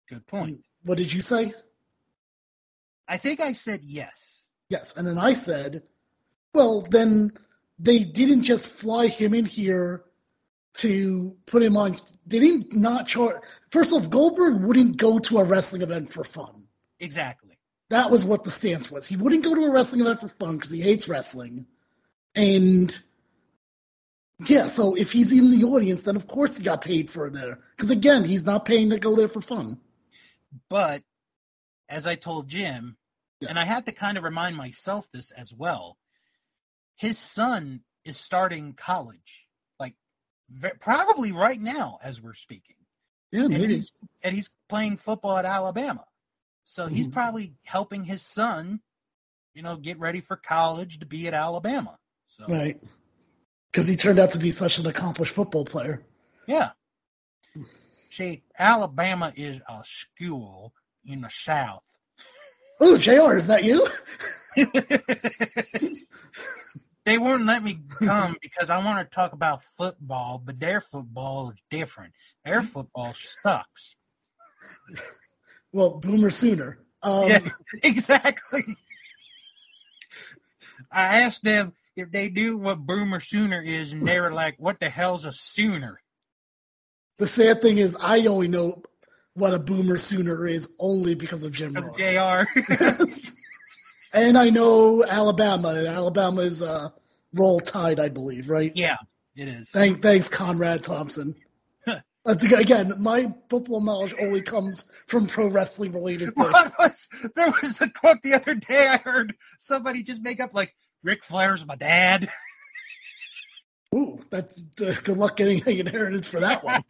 Good point. And what did you say? I think I said yes. Yes, and then I said, well, then they didn't just fly him in here to put him on. They didn't not charge. First off, Goldberg wouldn't go to a wrestling event for fun. Exactly. That was what the stance was. He wouldn't go to a wrestling event for fun because he hates wrestling. And yeah, so if he's in the audience, then of course he got paid for it there. Because again, he's not paying to go there for fun. But as I told Jim, Yes. and I have to kind of remind myself this as well. His son is starting college, like ve- probably right now as we're speaking, yeah, and maybe. he's, and he's playing football at Alabama. So he's Mhm. probably helping his son, you know, get ready for college to be at Alabama. So Right. Because he turned out to be such an accomplished football player. Yeah. See, Alabama is a school in the South. Oh, JR, is that you? <laughs> they won't let me come because I want to talk about football, but their football is different. Their football sucks. Well, Boomer Sooner. Um, yeah, <laughs> exactly. I asked them if they knew what Boomer Sooner is, and they were like, "What the hell's a Sooner?" The sad thing is, I only know what a Boomer Sooner is only because of Jim Ross. Jr. <laughs> <laughs> and I know Alabama. and Alabama is uh, roll tide, I believe, right? yeah, it is. Thank, thanks, Conrad Thompson. <laughs> That's again, my football knowledge only comes from pro wrestling related things. Was there was a quote the other day I heard somebody just make up like Ric Flair's my dad. Ooh, that's uh, good luck getting an inheritance for that one.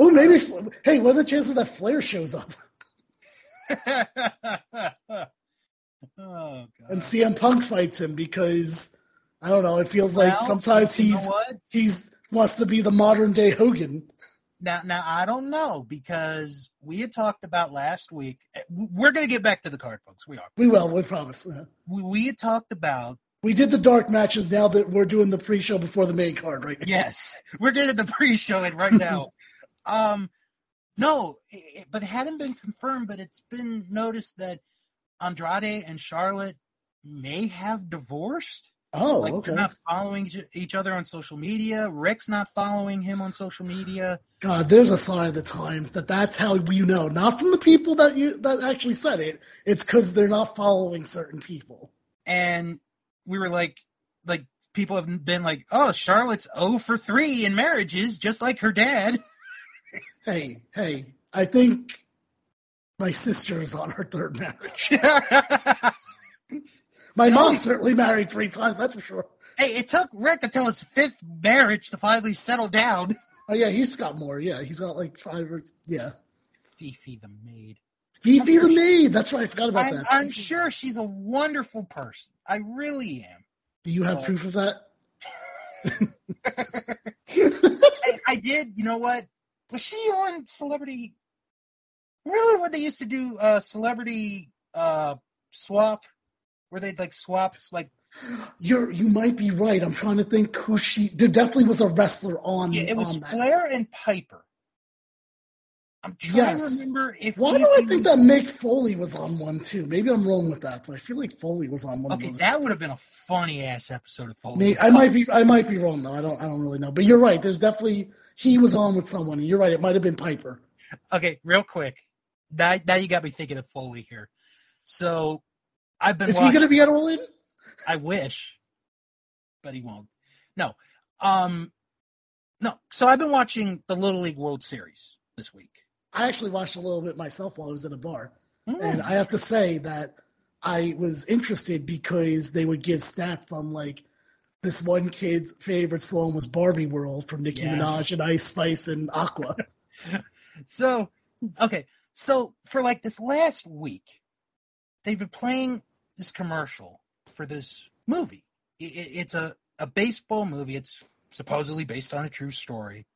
Oh, maybe. Hey, what are the chances that Flair shows up <laughs> oh god. and CM Punk fights him because I don't know. It feels like sometimes he's he's wants to be the modern day Hogan. Now, now I don't know because we had talked about last week. We're going to get back to the card, folks. We are. We will, we promise. Uh, We, we had talked about We did the dark matches. Now that we're doing the pre-show before the main card, right? now. yes, we're getting the pre-show in right now. <laughs> um, no, it, but it hadn't been confirmed. But it's been noticed that Andrade and Charlotte may have divorced. Oh, like okay. they're not following each- each other on social media. Ric's not following him on social media. God, there's a sign of the times that that's how you know. Not from the people that you that actually said it. It's because they're not following certain people. and we were like like people have been like oh charlotte's 0 for 3 in marriages just like her dad <laughs> Hey, hey, I think my sister is on her third marriage. <laughs> My No. mom's certainly married three times, that's for sure. hey it took ric until his fifth marriage to finally settle down Oh yeah, he's got more. Yeah, he's got like five or yeah. fifi the maid Fifi the maid. That's right. I forgot about I'm, that. I'm sure she's a wonderful person i really am Do you have proof of that? <laughs> I, I did you know what was she on celebrity remember when they used to do uh celebrity uh swap where they'd like swap like You're you might be right. I'm trying to think who she. There definitely was a wrestler on. Yeah, it was on. Flair and Piper. I'm trying Yes. to remember if Why do I think that Mick Foley was on one too? Maybe I'm wrong with that, but I feel like Foley was on one. Okay, that would have been a funny ass episode of Foley. May- I might be I might be wrong though. I don't I don't really know. But you're right. There's definitely he was on with someone. and You're right. It might have been Piper. Okay, real quick. Now, now you got me thinking of Foley here. So I've been. Is he going to be at All In? I wish, but he won't. No, um, no. So I've been watching the Little League World Series this week. I actually watched a little bit myself while I was in a bar, Mm. and I have to say that I was interested because they would give stats on like this one kid's favorite song was Barbie World from Nicki Yes. Minaj and Ice Spice and Aqua. <laughs> So, okay. So for like this last week, they've been playing this commercial for this movie. It's a, a baseball movie. It's supposedly based on a true story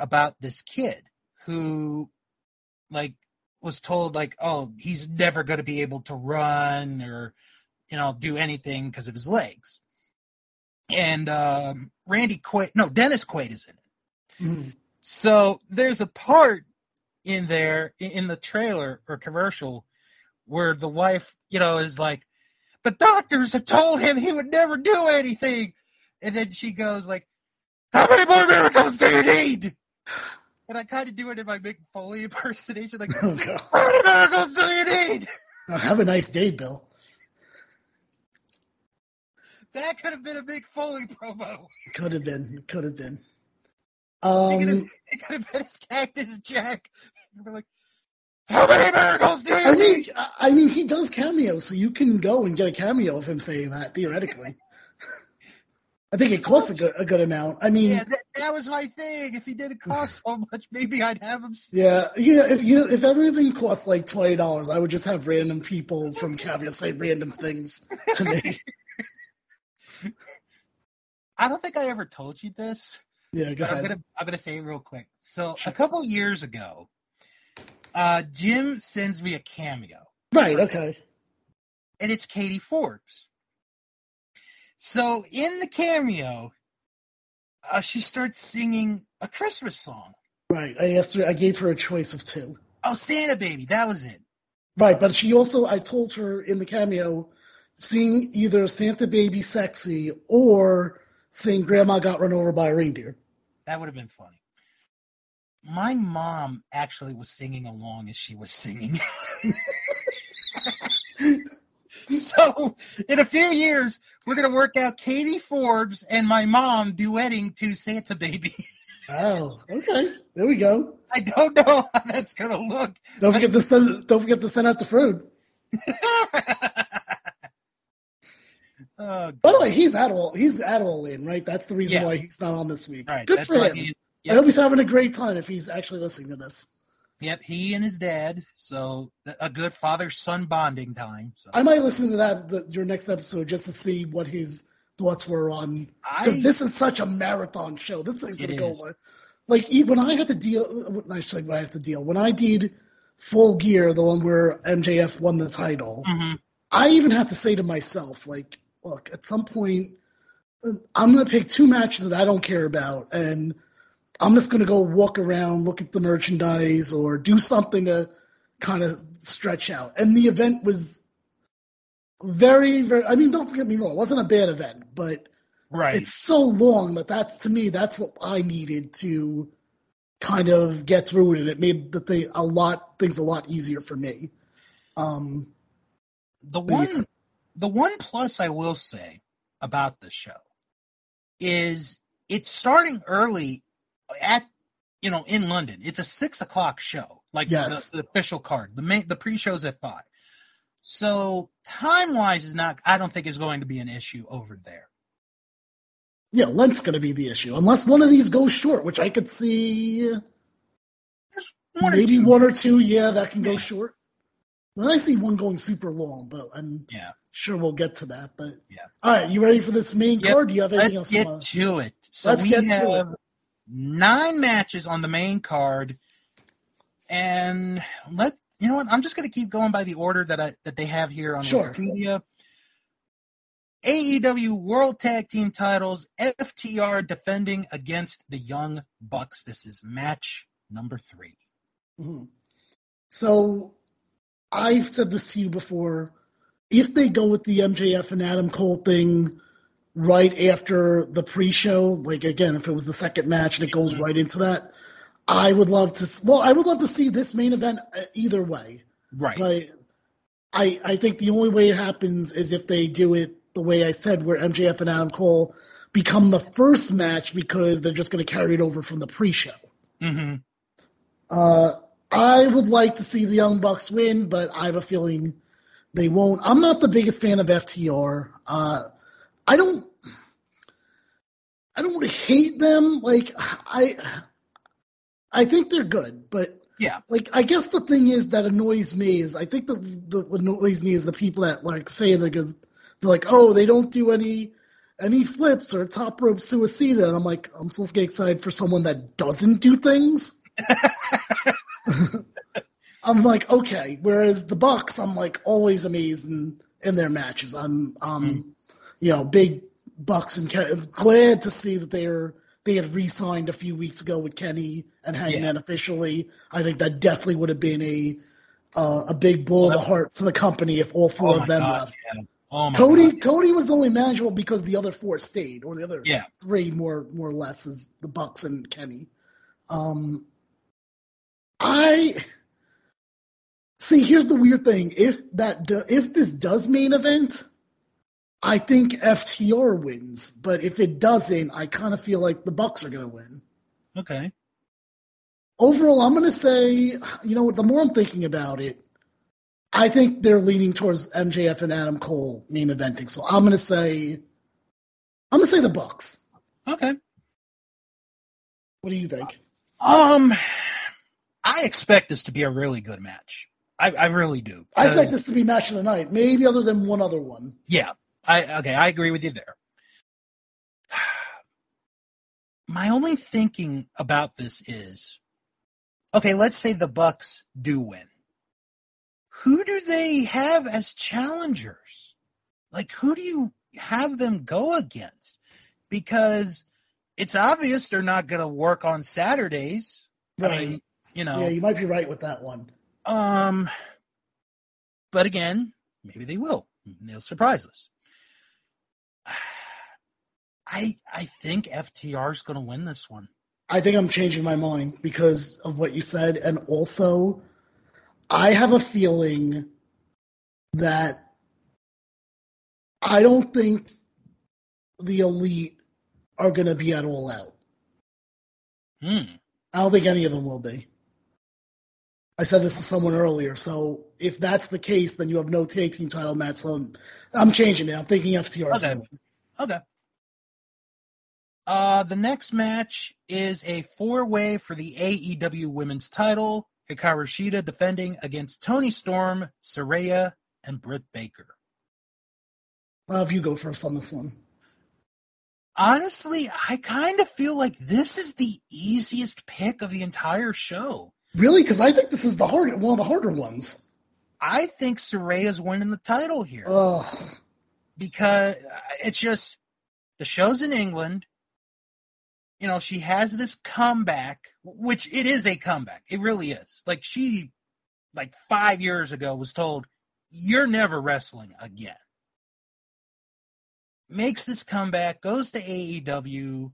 about this kid who, like, was told like, oh, he's never going to be able to run or, you know, do anything because of his legs. And um, Randy Quaid, no, Dennis Quaid is in it. Mhm. So there's a part in there in- in the trailer or commercial where the wife, you know, is like, the doctors have told him he would never do anything. And then she goes like, how many more miracles do you need? And I kind of do it in my Mick Foley <laughs> impersonation, like, Oh, God. how many miracles do you need? Have a nice day, Bill. That could have been a Mick Foley promo. Could have been. Could have been. It could have, Um, it could have been his Cactus Jack. <laughs> We're like, how many miracles do you I need? I- I mean, he does cameo, so you can go and get a cameo of him saying that theoretically. I think it costs a good, a good amount. I mean, Yeah, that, that was my thing. If he didn't cost so much, maybe I'd have him. Yeah, yeah. If you if everything costs like twenty dollars, I would just have random people from Cameo say random things to me. <laughs> I don't think I ever told you this. Yeah, go I'm ahead. gonna I'm gonna say it real quick. So a couple years ago, uh, Jim sends me a cameo, Right, okay. and it's Katie Forbes. So in the cameo, uh, she starts singing a Christmas song. Right. I asked her I gave her a choice of two. Oh, Santa Baby, that was it. Right, but she also I told her in the cameo sing either Santa Baby Sexy or sing Grandma Got Run Over by a Reindeer. That would have been funny. My mom actually was singing along as she was singing. <laughs> <laughs> so, in a few years, we're going to work out Katie Forbes and my mom duetting to Santa Baby. <laughs> Oh, okay. There we go. I don't know how that's going to look. Don't forget to send don't forget to send out the fruit. <laughs> oh, By the way, he's at all he's at all in, right? That's the reason Yeah. why he's not on this week. right. Good that's for him. he- I hope he's having a great time if he's actually listening to this. Yep, he and his dad. So, a good father son bonding time. So. I might listen to that the, your next episode just to see what his thoughts were on because this is such a marathon show. This thing's gonna go is. like, like when I had to deal. I should when I had to deal when I did Full Gear, the one where MJF won the title. Mhm. I even had to say to myself, like, look, at some point, uh, I'm gonna pick two matches that I don't care about, and I'm just gonna go walk around, look at the merchandise, or do something to kind of stretch out. And the event was very, very. I mean, don't forget me wrong, it wasn't a bad event, but right. it's so long that that's to me that's what I needed to kind of get through it, and it made the thing a lot things a lot easier for me. Um, the But yeah. one the one plus I will say about the show is it's starting early at you know in London. It's a six o'clock show, like Yes. the, the official card. The main the pre show's at five. So time wise is not I don't think is going to be an issue over there. yeah, length's going to be the issue unless one of these goes short, which I could see One maybe two. one or two. Yeah, that can go Yeah. short. Then I see one going super long, but I'm Yeah. sure we'll get to that. But Yeah. all right, you ready for this main Yep. card? Do you have anything Let's else? get wanna- to it. So Let's get to have nine matches on the main card, and let you know what I'm just going to keep going by the order that I that they have here on Sure. Wikipedia. AEW World Tag Team Titles, FTR defending against the Young Bucks. This is match number three. Mhm. So I've said this to you before. If they go with the MJF and Adam Cole thing right after the pre-show, like again, if it was the second match and it goes right into that, I would love to. Well, I would love to see this main event uh, either way. Right. But I I think the only way it happens is if they do it the way I said, where MJF and Adam Cole become the first match because they're just going to carry it over from the pre-show. hmm Uh, I would like to see the Young Bucks win, but I have a feeling they won't. I'm not the biggest fan of FTR. Uh, I don't. I don't hate them. Like I, I think they're good, but Yeah. like I guess the thing is that annoys me is I think the, the what annoys me is the people that like say they're good. They're like, oh, they don't do any any flips or top rope suicida, and I'm like, I'm supposed to get excited for someone that doesn't do things. <laughs> I'm like, okay. Whereas the Bucks, I'm like always amazed in, in their matches. I'm, um, you know, big Bucks and Ken- glad to see that they're they had re-signed a few weeks ago with Kenny and Hangman officially. I think that definitely would have been a uh, a big blow to the heart to the company if all four Oh of them God. left. Yeah. Oh Cody God. Cody was only manageable because the other four stayed, or the other Yeah. three more more or less is the Bucks and Kenny. Um, I see. Here's the weird thing: if that do, if this does main event, I think FTR wins. But if it doesn't, I kind of feel like the Bucks are going to win. Okay. Overall, I'm going to say, you know what? The more I'm thinking about it, I think they're leaning towards MJF and Adam Cole main eventing. So I'm going to say, I'm going to say the Bucks. Okay. What do you think? Um, I expect this to be a really good match. I, I really do. I expect this to be match of the night, maybe other than one other one. Yeah. I okay. I agree with you there. <sighs> my only thinking about this is okay, let's say the Bucks do win. Who do they have as challengers? Like, who do you have them go against? Because it's obvious they're not going to work on Saturdays. Right. I mean, you know. Yeah, you might be right with that one. Um, but again, maybe they will. They'll surprise us. <sighs> I I think FTR is going to win this one. I think I'm changing my mind because of what you said, and also, I have a feeling that I don't think the elite are going to be at all out. Hmm. I don't think any of them will be. I said this to someone earlier, so if that's the case, then you have no tag team title match. So I'm, I'm changing it. I'm thinking FTR Okay. Okay. Uh, the next match is a four-way for the AEW Women's Title. Hikaru Shida defending against Toni Storm, Saraya, and Britt Baker. I'll have you go first on this one. Honestly, I kind of feel like this is the easiest pick of the entire show. Really? Because I think this is the hard, one of the harder ones. I think Saraya's winning the title here Ugh. because uh, it's just the show's in England. You know, she has this comeback, which it is a comeback. It really is. Like she, like five years ago, was told, "You're never wrestling again." Makes this comeback, goes to AEW,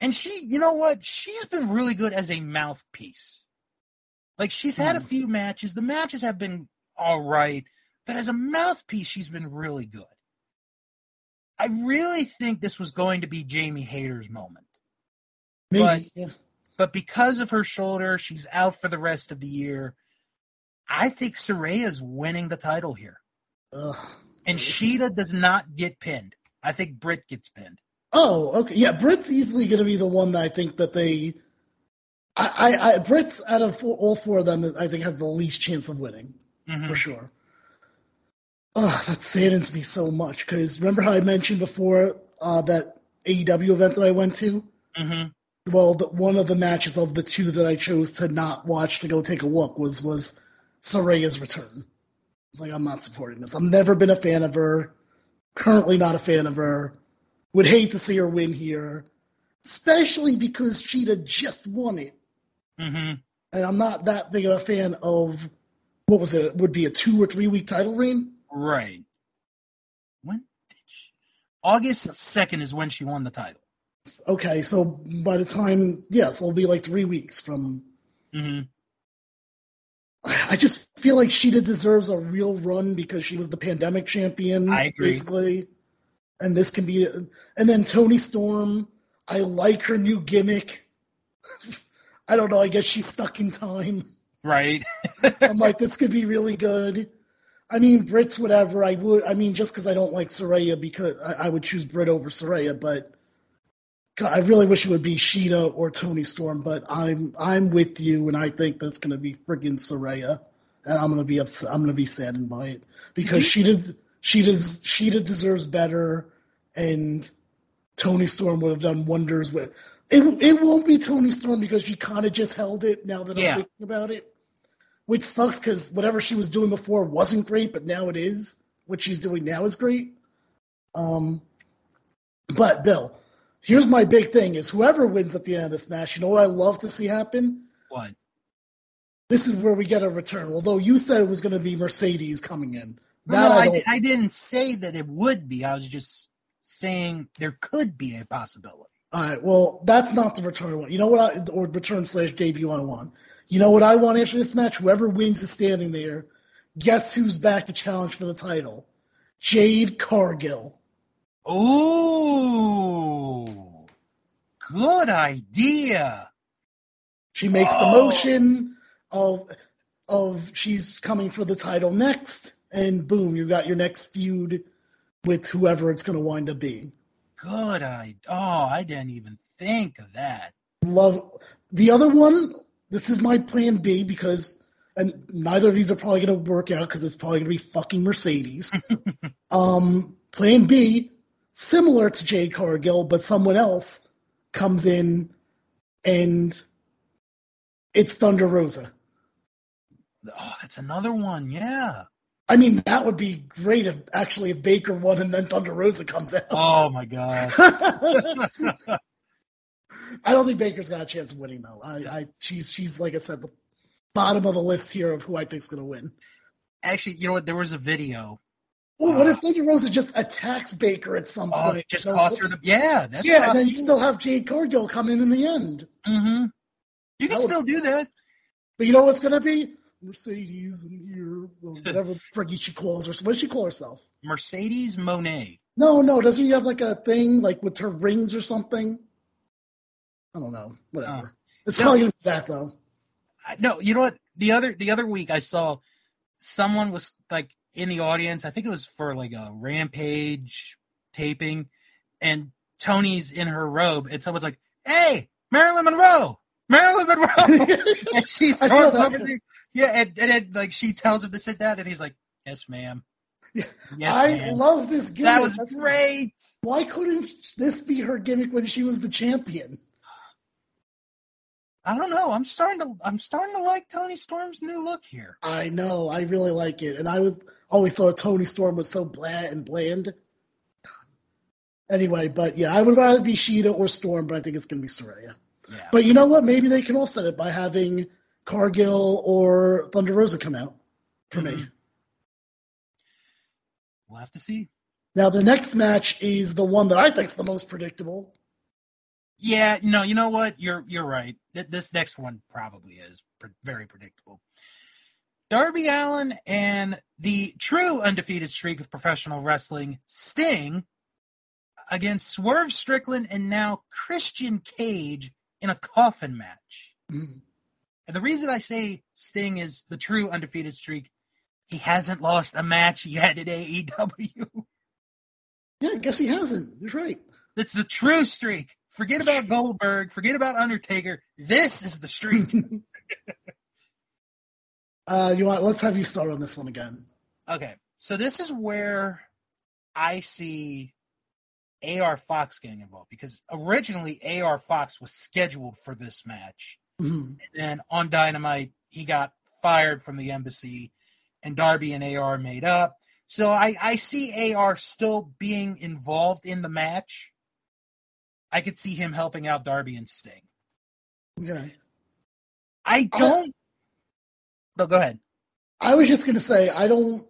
and she, you know what? She's been really good as a mouthpiece. Like she's had a Hmm. few matches. The matches have been all right, but as a mouthpiece, she's been really good. I really think this was going to be Jamie Hayter's moment. Maybe. But- yeah. But because of her shoulder, she's out for the rest of the year. I think Saraya's winning the title here. Ugh. And. Shida does not get pinned. I think Britt gets pinned. Oh, okay. Yeah, Britt's easily going to be the one that I think that they. I, I, I Britt's out of four, all four of them, I think has the least chance of winning Mhm. for sure. Ugh, that saddens me so much because remember how I mentioned before uh, that AEW event that I went to? Mhm. Well, the, one of the matches of the two that I chose to not watch to go take a look was was Saraya's return. It's like I'm not supporting this. I've never been a fan of her. Currently not a fan of her. Would hate to see her win here, especially because Shida just won it, Mhm. and I'm not that big of a fan of what was it? Would be a two or three week title reign. Right. When did she? August 2nd is when she won the title. Okay, so by the time yes, it'll be like three weeks from Mhm. I just feel like Shida deserves a real run because she was the pandemic champion, I agree. basically. And this can be, and then Toni Storm. I like her new gimmick. <laughs> I don't know. I guess she's stuck in time. Right. <laughs> I'm like, this could be really good. I mean, Britt's whatever. I would. I mean, just because I don't like Saraya, because I, I would choose Britt over Saraya, but God, I really wish it would be Shida or Toni Storm. But I'm I'm with you, and I think that's going to be friggin' Saraya, and I'm going to be upset. I'm going to be saddened by it because she did. She Shida Shida deserves better, and Toni Storm would have done wonders with. It, it won't be Toni Storm because she kind of just held it now that Yeah. I'm thinking about it which sucks because whatever she was doing before wasn't great, but now it is. What she's doing now is great. Um, but Bill, here's my big thing: is whoever wins at the end of this match, you know what I love to see happen? What? This is where we get a return. Although you said it was going to be Mercedes coming in, No, that no, I I, I didn't say that it would be. I was just saying there could be a possibility. All right, well, that's not the return one. You know what? I, or return slash debut I want. You know what I want after this match? Whoever wins is standing there. Guess who's back to challenge for the title? Jade Cargill. Ooh, good idea. She makes the Oh. motion of of she's coming for the title next, and boom, you got your next feud with whoever it's going to wind up being. Good idea. Oh, I didn't even think of that. Love the other one. This is my plan B because, and neither of these are probably going to work out because it's probably going to be fucking Mercedes. <laughs> um, plan B, similar to Jade Cargill, but someone else. comes in and it's Thunder Rosa. Oh, that's another one. Yeah. I mean, that would be great if actually if Baker won and then Thunder Rosa comes out. Oh my god. <laughs> I don't think Baker's got a chance of winning though. I, I she's she's like I said, the bottom of the list here of who I think's gonna win. Actually, you know what? There was a video. Well, what Uh, if Thunder Rosa just attacks Baker at some Oh, point? just So- cost her the yeah. That's yeah, and then you still have Jade Cargill come in in the end. Mm-hmm. You can That would- still do that. But you know what's gonna be? Mercedes and here, well, whatever fricky she calls her. What does she call herself? Mercedes Moné. No, no, doesn't she have like a thing like with her rings or something? I don't know. Whatever. Uh, it's no. probably that though. I- No, you know what? The other the other week I saw someone was like in the audience. I think it was for like a Rampage taping, and Toni's in her robe, and someone's like, "Hey, Marilyn Monroe, Marilyn Monroe," <laughs> and she storms over there. Yeah, and, and then like she tells him to sit down, and he's like, "Yes, ma'am." Yes, I ma'am. love this gimmick. that was That's- great. Why couldn't this be her gimmick when she was the champion? I don't know. I'm starting to I'm starting to like Toni Storm's new look here. I know. I really like it, and I was always thought Tony Storm was so bland and bland. Anyway, but yeah, I would rather be Shida or Storm, but I think it's gonna be Saraya. Yeah. But you know what? Maybe they can offset it by having Cargill or Thunder Rosa come out for me. Mhm. We'll have to see. Now the next match is the one that I think is the most predictable. Yeah, no, you know what? You're you're right. This next one probably is pre- very predictable. Darby Allin and the true undefeated streak of professional wrestling, Sting, against Swerve Strickland and now Christian Cage in a coffin match. Mhm. And the reason I say Sting is the true undefeated streak, he hasn't lost a match yet at AEW. <laughs> Yeah, I guess he hasn't. You're right. That's the true streak. Forget about <laughs> Goldberg. Forget about Undertaker. This is the streak. <laughs> Uh, you want? Let's have you start on this one again. okay, so this is where I see AR Fox getting involved because originally AR Fox was scheduled for this match, Mhm. and then on Dynamite he got fired from the embassy, and Darby and AR made up. So I, I see AR still being involved in the match. I could see him helping out Darby and Sting. Okay. I don't. No, go ahead. I was just gonna say I don't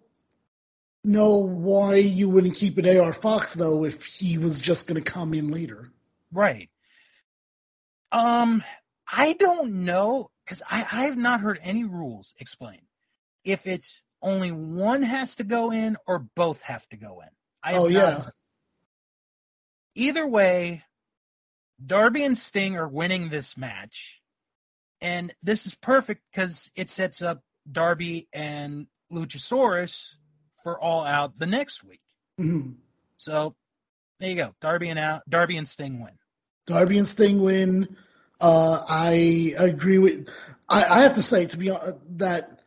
know why you wouldn't keep an AR Fox though if he was just gonna come in later. Right. Um, I don't know because I, I have not heard any rules explained. If it's only one has to go in or both have to go in. I Oh yeah. heard. Either way, Darby and Sting are winning this match. And this is perfect because it sets up Darby and Luchasaurus for all out the next week. Mhm. So there you go. Darby and out Darby and Sting win. Darby and Sting win. Uh, I agree with. I, I have to say to be honest that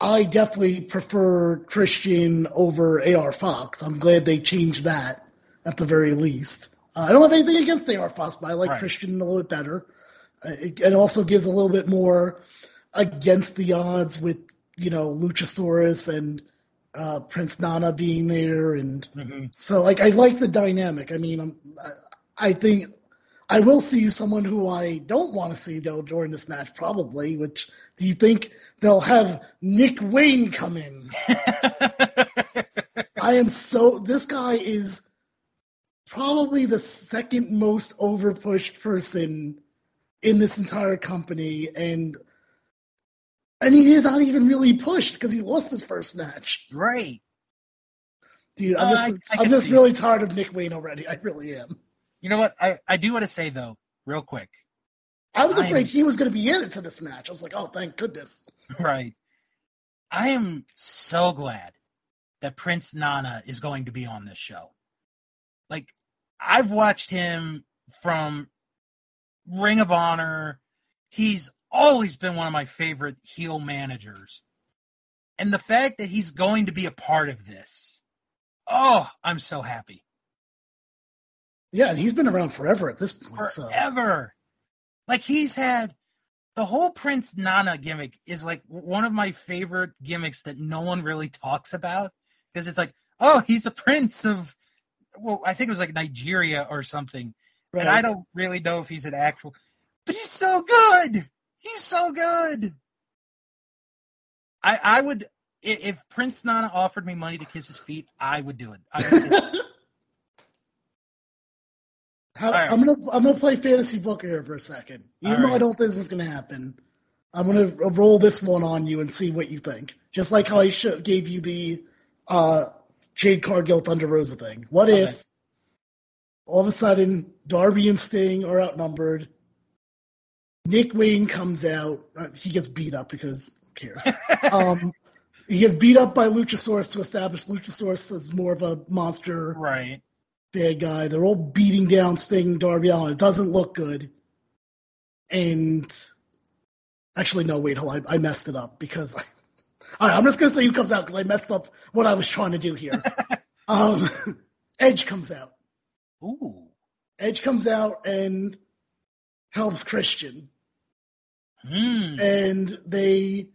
I definitely prefer Christian over AR Fox. I'm glad they changed that at the very least. Uh, I don't have anything against AR Fox, but I like Right. Christian a little bit better. Uh, It, it also gives a little bit more against the odds with you know Luchasaurus and uh, Prince Nana being there and so like I like the dynamic. I mean, I'm, I, I think I will see someone who I don't want to see though during this match probably. Which do you think they'll have Nick Wayne come in? <laughs> I am so this guy is probably the second most overpushed person in this entire company and and he is not even really pushed because he lost his first match. right. Dude, I'm Uh, just I- I I'm just really tired of Nick Wayne already. I really am. You know what? I, I do want to say though, real quick. I was I am- afraid he was going to be in it to this match. I was like, oh, thank goodness. <laughs> Right. I am so glad that Prince Nana is going to be on this show. Like, I've watched him from Ring of Honor. He's always been one of my favorite heel managers. And the fact that he's going to be a part of this, oh, I'm so happy. Yeah, and he's been around forever at this point. So. Forever. Like he's had the whole Prince Nana gimmick is like one of my favorite gimmicks that no one really talks about because it's like, oh, he's a prince of, well, I think it was like Nigeria or something, Right. and I don't really know if he's an actual, but he's so good. He's so good. I I would if Prince Nana offered me money to kiss his feet, I would do it. I would do it. <laughs> How, right. I'm gonna I'm gonna play fantasy booker here for a second. Even All though I don't think this is gonna happen, I'm gonna roll this one on you and see what you think. Just like how I sh- gave you the uh, Jade Cargill Thunder Rosa thing. What Okay. if all of a sudden Darby and Sting are outnumbered? Nick Wayne comes out. Uh, he gets beat up because who cares? <laughs> um, he gets beat up by Luchasaurus to establish Luchasaurus as more of a monster right. bad guy. They're all beating down Sting, Darby Allin. It doesn't look good. And actually, no, wait, hold on. I, I messed it up because I, all right, I'm just gonna say who comes out because I messed up what I was trying to do here. <laughs> um, <laughs> Edge comes out. Ooh. Edge comes out and helps Christian, Hmm. and they.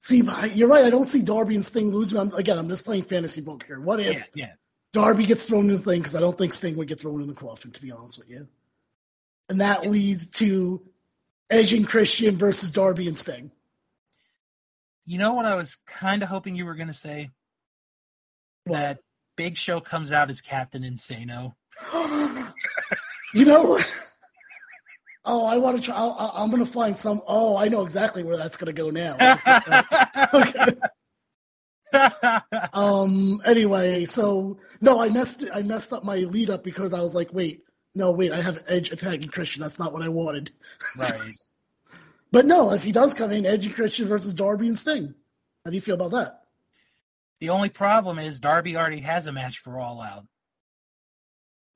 See, you're right. I don't see Darby and Sting losing. I'm, again, I'm just playing fantasy book here. What if Yeah, yeah. Darby gets thrown in the thing because I don't think Sting would get thrown in the coffin, to be honest with you. And that leads to Edge and Christian versus Darby and Sting. You know what I was kind of hoping you were going to say? That Big Show comes out as Captain Insano. <gasps> you know, oh, I want to try. I'll, I'm going to find some. Oh, I know exactly where that's going to go now. <laughs> <laughs> Um. Anyway, so no, I messed. I messed up my lead up because I was like, wait, no, wait, I have Edge attacking Christian. That's not what I wanted. <laughs> right. But no, if he does come in, Edge and Christian versus Darby and Sting. How do you feel about that? The only problem is Darby already has a match for All Out.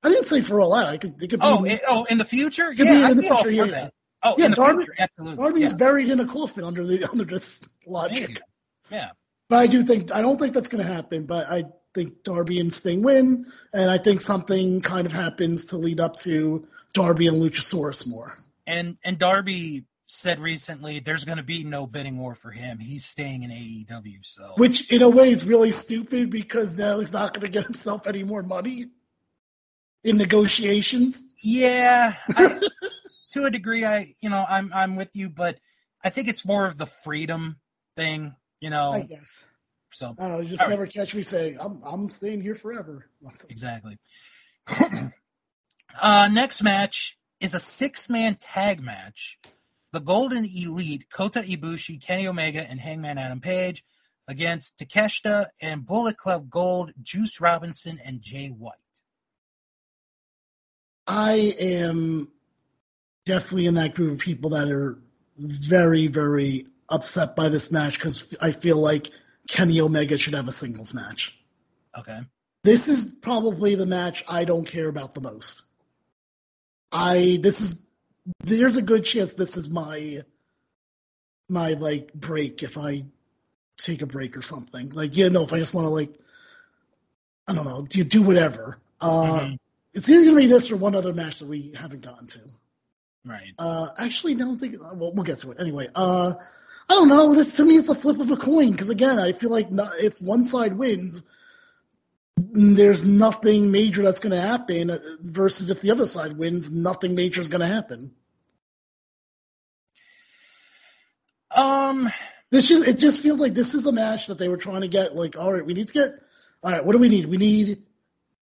I didn't say for all out. I could. It could be. Oh, it, oh, in the future? Could oh, Yeah, in the future, yeah. Oh, Yeah, in the Darby- future, absolutely. Darby's yeah. buried in a coffin under the <laughs> under this logic. Yeah. But I do think I don't think that's going to happen. But I think Darby and Sting win, and I think something kind of happens to lead up to Darby and Luchasaurus more. And and Darby said recently there's going to be no bidding war for him. He's staying in AEW. So Which in a way is really stupid because now he's not going to get himself any more money in negotiations. yeah, I, <laughs> to a degree, I you know I'm I'm with you, but I think it's more of the freedom thing. You know, I guess. so I don't know. You just All right. never catch me saying I'm I'm staying here forever. <laughs> exactly. <clears throat> uh, next match is a six-man tag match. The Golden Elite, Kota Ibushi, Kenny Omega, and Hangman Adam Page against Takeshita and Bullet Club Gold, Juice Robinson, and Jay White. I am definitely in that group of people that are very, very upset by this match because I feel like Kenny Omega should have a singles match. Okay. This is probably the match I don't care about the most. I this is there's a good chance this is my my like break if I take a break or something. Like you know if I just want to like I don't know do do whatever. Uh, Mhm. It's either gonna be this or one other match that we haven't gotten to. Right. Uh, actually, no, I'm thinking. Well, we'll get to it anyway. Uh, I don't know. This to me, it's a flip of a coin because again, I feel like not, if one side wins, there's nothing major that's going to happen. uh, Versus if the other side wins, nothing major is going to happen. Um. This just it just feels like this is a match that they were trying to get. Like, all right, we need to get. All right, what do we need? We need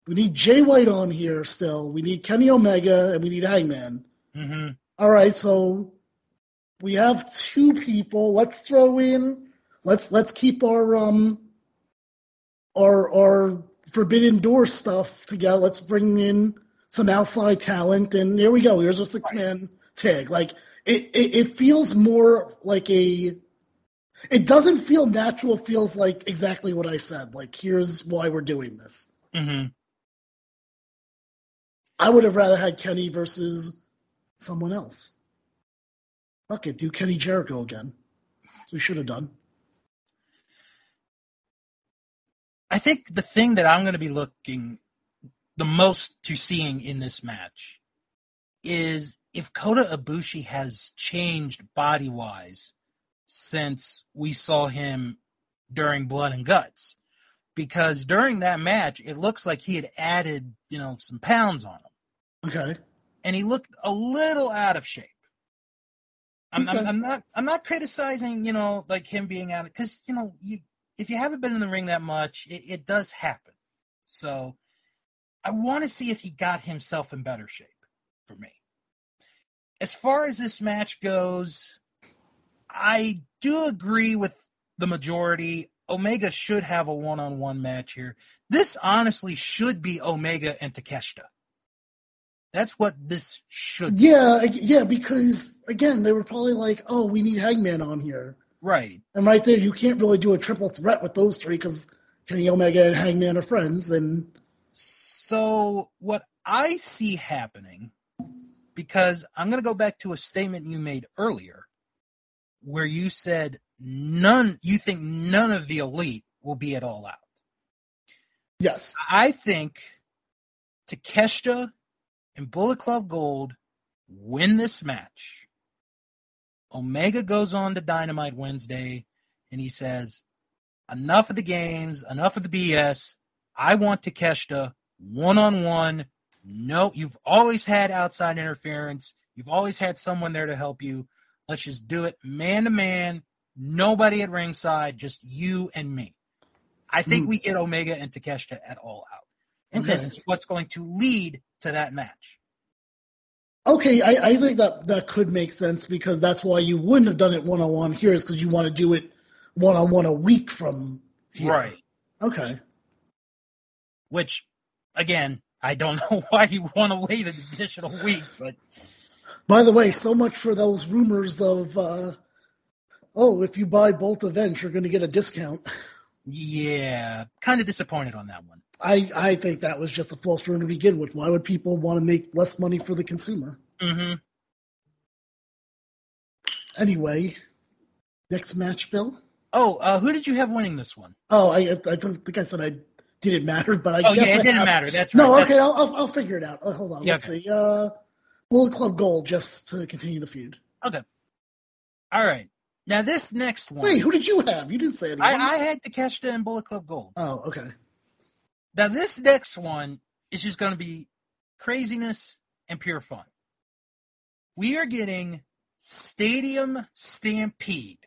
we need Jay White on here still. We need Kenny Omega and we need Hangman. hmm All right, so we have two people. Let's throw in. Let's let's keep our um our our Forbidden Door stuff together. Let's bring in some outside talent, and here we go. Here's a six man tag. Like it, it, it feels more like a. It doesn't feel natural. It feels like exactly what I said. Like here's why we're doing this. hmm I would have rather had Kenny versus someone else. Fuck it, do Kenny Jericho again. We should have done. I think the thing that I'm going to be looking the most to seeing in this match is if Kota Ibushi has changed body wise since we saw him during Blood and Guts. Because during that match, it looks like he had added, you know, some pounds on him. Okay. And he looked a little out of shape. I'm, Okay. I'm, I'm not I'm not criticizing, you know, like him being out because, you know, you if you haven't been in the ring that much, it, it does happen. So I want to see if he got himself in better shape for me. As far as this match goes, I do agree with the majority. Omega should have a one on one match here. This honestly should be Omega and Takeshita. That's what this should be. Yeah, yeah, because again, they were probably like, "Oh, we need Hangman on here," Right. and right there, you can't really do a triple threat with those three because Kenny Omega and Hangman are friends, and So what I see happening, because I'm going to go back to a statement you made earlier, where you said none, you think none of the elite will be at all out. yes, I think Takeshita and Bullet Club Gold win this match. Omega goes on to Dynamite Wednesday and he says, Enough of the games, enough of the BS. I want Takeshita one on one. No, you've always had outside interference. You've always had someone there to help you. Let's just do it man to man. Nobody at ringside, just you and me. I think Hmm. we get Omega and Takeshita at all out. And Okay. this is what's going to lead to that match. okay, I, I think that that could make sense because that's why you wouldn't have done it one on one here is because you want to do it one on one a week from here. Right. Okay. Which, again, I don't <laughs> know why you want to wait an additional week, but By the way, so much for those rumors of, uh, oh, if you buy both events, you're going to get a discount. yeah, kind of disappointed on that one. I, I think that was just a false rumor to begin with. Why would people want to make less money for the consumer? Mm-hmm. Anyway, next match, Bill. Oh, uh, who did you have winning this one? Oh, I, I don't think I said I didn't matter, but I oh, guess yeah, I it didn't have- matter. That's right. No, okay, I'll, I'll, I'll figure it out. Oh, hold on, Yeah, let's see. Uh, Bullet Club Gold, just to continue the feud. Okay. All right. Now, this next one. Wait, who did you have? You didn't say anyone. I, I had Takeshita and Bullet Club Gold. oh, okay. Now, this next one is just going to be craziness and pure fun. We are getting Stadium Stampede.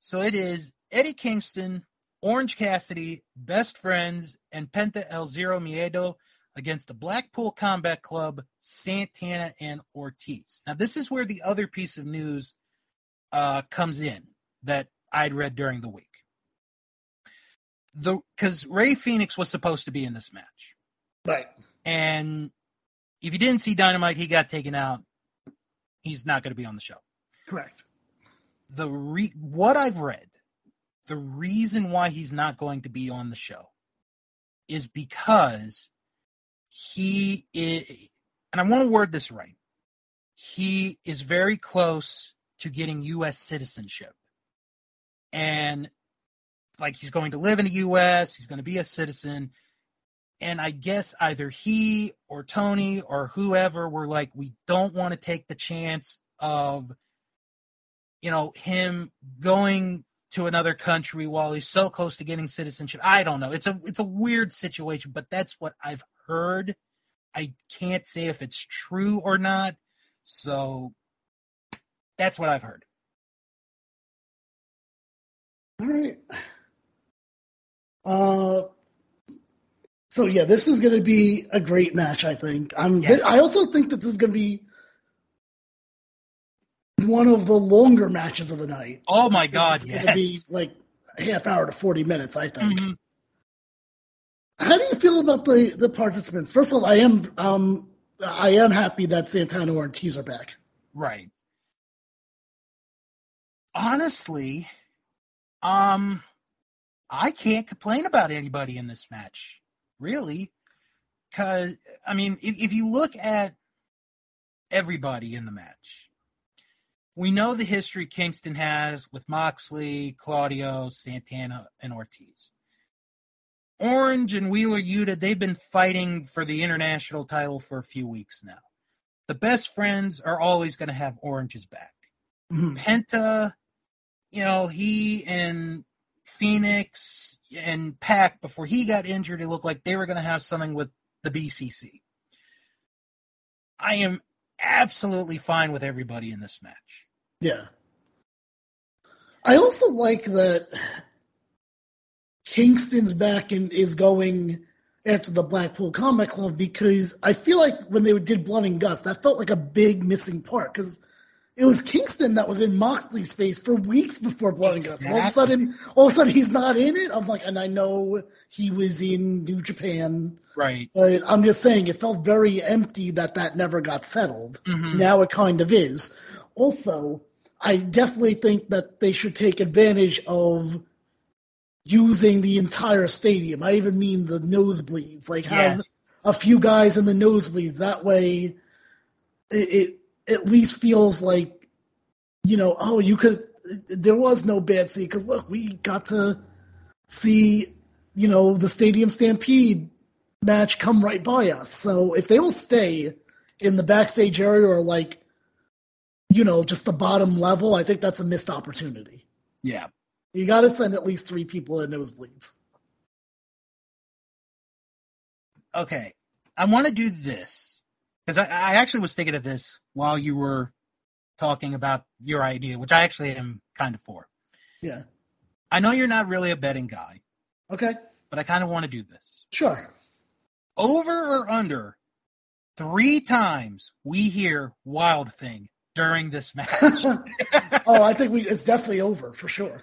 So it is Eddie Kingston, Orange Cassidy, Best Friends, and Penta El Zero Miedo against the Blackpool Combat Club, Santana, and Ortiz. Now, this is where the other piece of news uh, comes in that I'd read during the week. The because Rey Fenix was supposed to be in this match, Right. and if you didn't see Dynamite, he got taken out. He's not going to be on the show. Correct. The re- what I've read, the reason why he's not going to be on the show is because he is, and I want to word this right. He is very close to getting U.S. citizenship, and like he's going to live in the U.S. He's going to be a citizen, and I guess either he or Tony or whoever were like, we don't want to take the chance of, you know, him going to another country while he's so close to getting citizenship. I don't know. It's a it's a weird situation, but that's what I've heard. I can't say if it's true or not. So that's what I've heard. All right. Uh, so yeah, this is going to be a great match. I think. I'm. Yeah. I also think that this is going to be one of the longer matches of the night. Oh my god, it's yes. going to be like a half hour to forty minutes. I think. Mhm. How do you feel about the the participants? First of all, I am um I am happy that Santana and Ortiz are back. Right. Honestly, um, I can't complain about anybody in this match, really. Because, I mean, if, if you look at everybody in the match, we know the history Kingston has with Moxley, Claudio, Santana, and Ortiz. Orange and Wheeler Yuta, they've been fighting for the international title for a few weeks now. The best friends are always going to have Orange's back. Mhm. Penta, you know, he and Fenix and Pac, before he got injured, it looked like they were going to have something with the BCC. I am absolutely fine with everybody in this match. Yeah. I also like that Kingston's back and is going after the Blackpool Combat Club because I feel like when they did Blood and Guts, that felt like a big missing part because it was Kingston that was in Moxley's face for weeks before Blood and Guts. All of a sudden, all of a sudden he's not in it. I'm like, and I know he was in New Japan, Right. but I'm just saying it felt very empty that that never got settled. Mhm. Now it kind of is. Also, I definitely think that they should take advantage of using the entire stadium. I even mean the nosebleeds. Like have Yes. a few guys in the nosebleeds. That way, it, it at least feels like, you know, oh, you could. There was no bad seat because look, we got to see, you know, the Stadium Stampede match come right by us. So if they will stay in the backstage area or like, you know, just the bottom level, I think that's a missed opportunity. Yeah. You got to send at least three people in nosebleeds. Okay. I want to do this because I, I actually was thinking of this while you were talking about your idea, which I actually am kind of for. Yeah. I know you're not really a betting guy, Okay. but I kind of want to do this. Sure. Over or under three times we hear Wild Thing during this match. <laughs> oh, I think we it's definitely over for sure.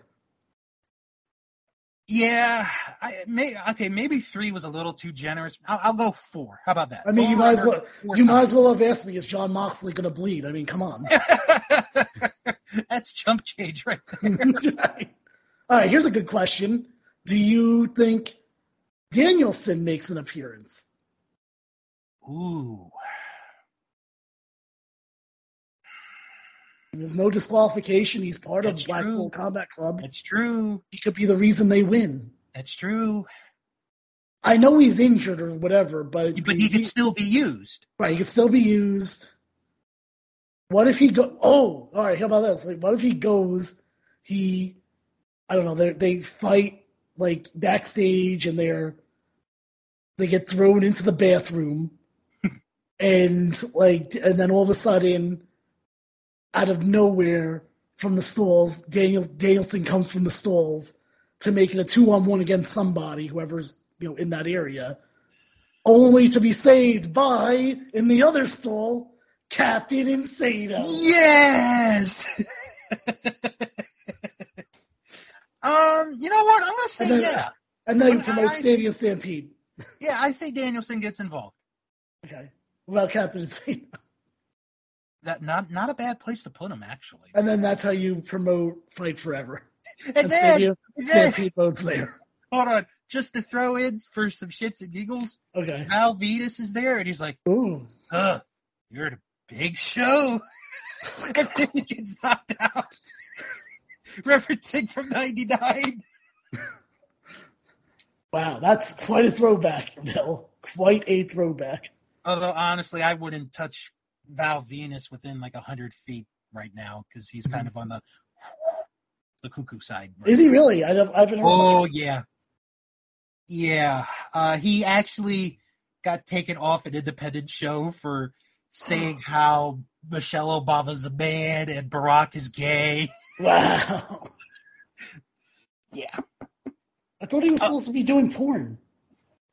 Yeah, I may okay. Maybe three was a little too generous. I'll, I'll go four. How about that? I mean, you might as well four you might as well have asked me, is Jon Moxley going to bleed? I mean, come on. <laughs> That's chump change right <laughs> there. All right, here's a good question. Do you think Danielson makes an appearance? Ooh. There's no disqualification. He's part That's of Blackpool. Combat Club. That's true. He could be the reason they win. That's true. I know he's injured or whatever, but But he could still be used. right, he could still be used. What if he go? Oh, all right. How about this? Like, what if he goes? He, I don't know. They they fight like backstage, and they're they get thrown into the bathroom, <laughs> and like, and then all of a sudden, out of nowhere from the stalls, Daniel Danielson comes from the stalls to make it a two on one against somebody, whoever's you know in that area, only to be saved by in the other stall Captain Insano. Yes. <laughs> um, you know what? I'm gonna say And then- yeah. And then you promote Stadium Stampede. Yeah, I say Danielson gets involved. Okay. Well, Captain Insano? That not not a bad place to put him actually. And then that's how you promote Fight Forever. <laughs> And And then, <laughs> then Stampede mode's there. hold on, just to throw in for some shits and giggles, Okay. Val Venis is there, and he's like, Ooh. "Huh, you're at a big show," <laughs> and then he gets knocked out. Referencing from '99. Wow, that's quite a throwback, Bill. Quite a throwback. Although honestly, I wouldn't touch Val Venis within like a hundred feet right now because he's kind of on the the cuckoo side. Is he really? I don't, I haven't Oh yeah, yeah. Uh, he actually got taken off an independent show for saying <gasps> how Michelle Obama's a man and Barack is gay. <laughs> Wow. Yeah. I thought he was supposed to be doing porn.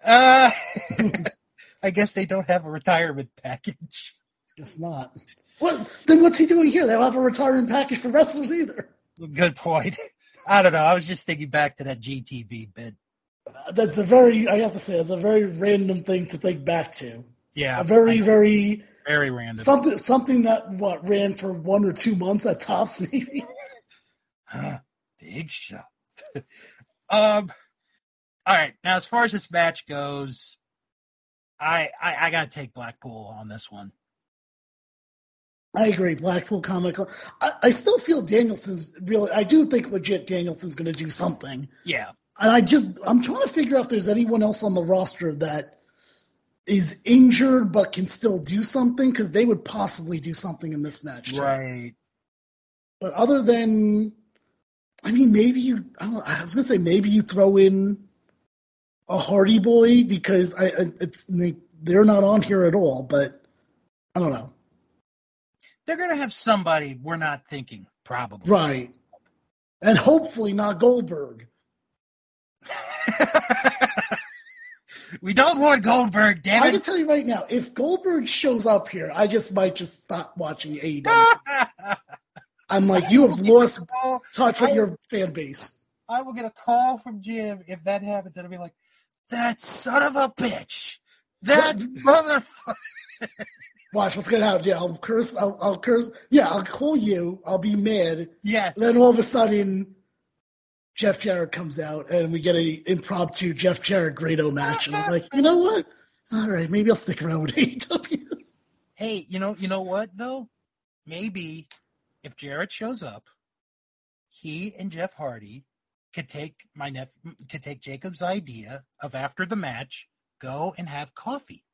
Uh, <laughs> <laughs> I guess they don't have a retirement package. Guess not. What? Then what's he doing here? They don't have a retirement package for wrestlers either. Good point. <laughs> I don't know. I was just thinking back to that GTV bit. Uh, That's a very, I have to say, that's a very random thing to think back to. Yeah, A very, very very random. something, something that what ran for one or two months at tops, <laughs> maybe. Huh, big shot. <laughs> um. All right. Now, as far as this match goes, I I, I got to take Blackpool on this one. I agree. Blackpool Comic Club. I, I still feel Danielson's really. I do think legit Danielson's going to do something. Yeah. And I just I'm trying to figure out if there's anyone else on the roster that is injured but can still do something because they would possibly do something in this match. too. Right. But other than, I mean, maybe you. I, don't, I was gonna say maybe you throw in a Hardy Boy because I, I it's they're not on here at all. But I don't know. They're gonna have somebody we're not thinking, probably. Right. And hopefully not Goldberg. <laughs> we don't want Goldberg, damn it. I can tell you right now, if Goldberg shows up here, I just might just stop watching AEW. <laughs> I'm like, you have lost touch with your fan base. I will get a call from Jim if that happens, and I'll be like, "That son of a bitch, that motherfucker." <laughs> Watch what's gonna happen. Yeah, I'll curse. I'll, I'll curse. Yeah, I'll call you. I'll be mad. Yes. Then all of a sudden, Jeff Jarrett comes out, and we get a impromptu Jeff Jarrett Grado match. And I'm like, you know what? All right, maybe I'll stick around with <laughs> AEW. hey, you know, you know what though? Maybe if Jarrett shows up, he and Jeff Hardy could take my nep- could take Jacob's idea of after the match go and have coffee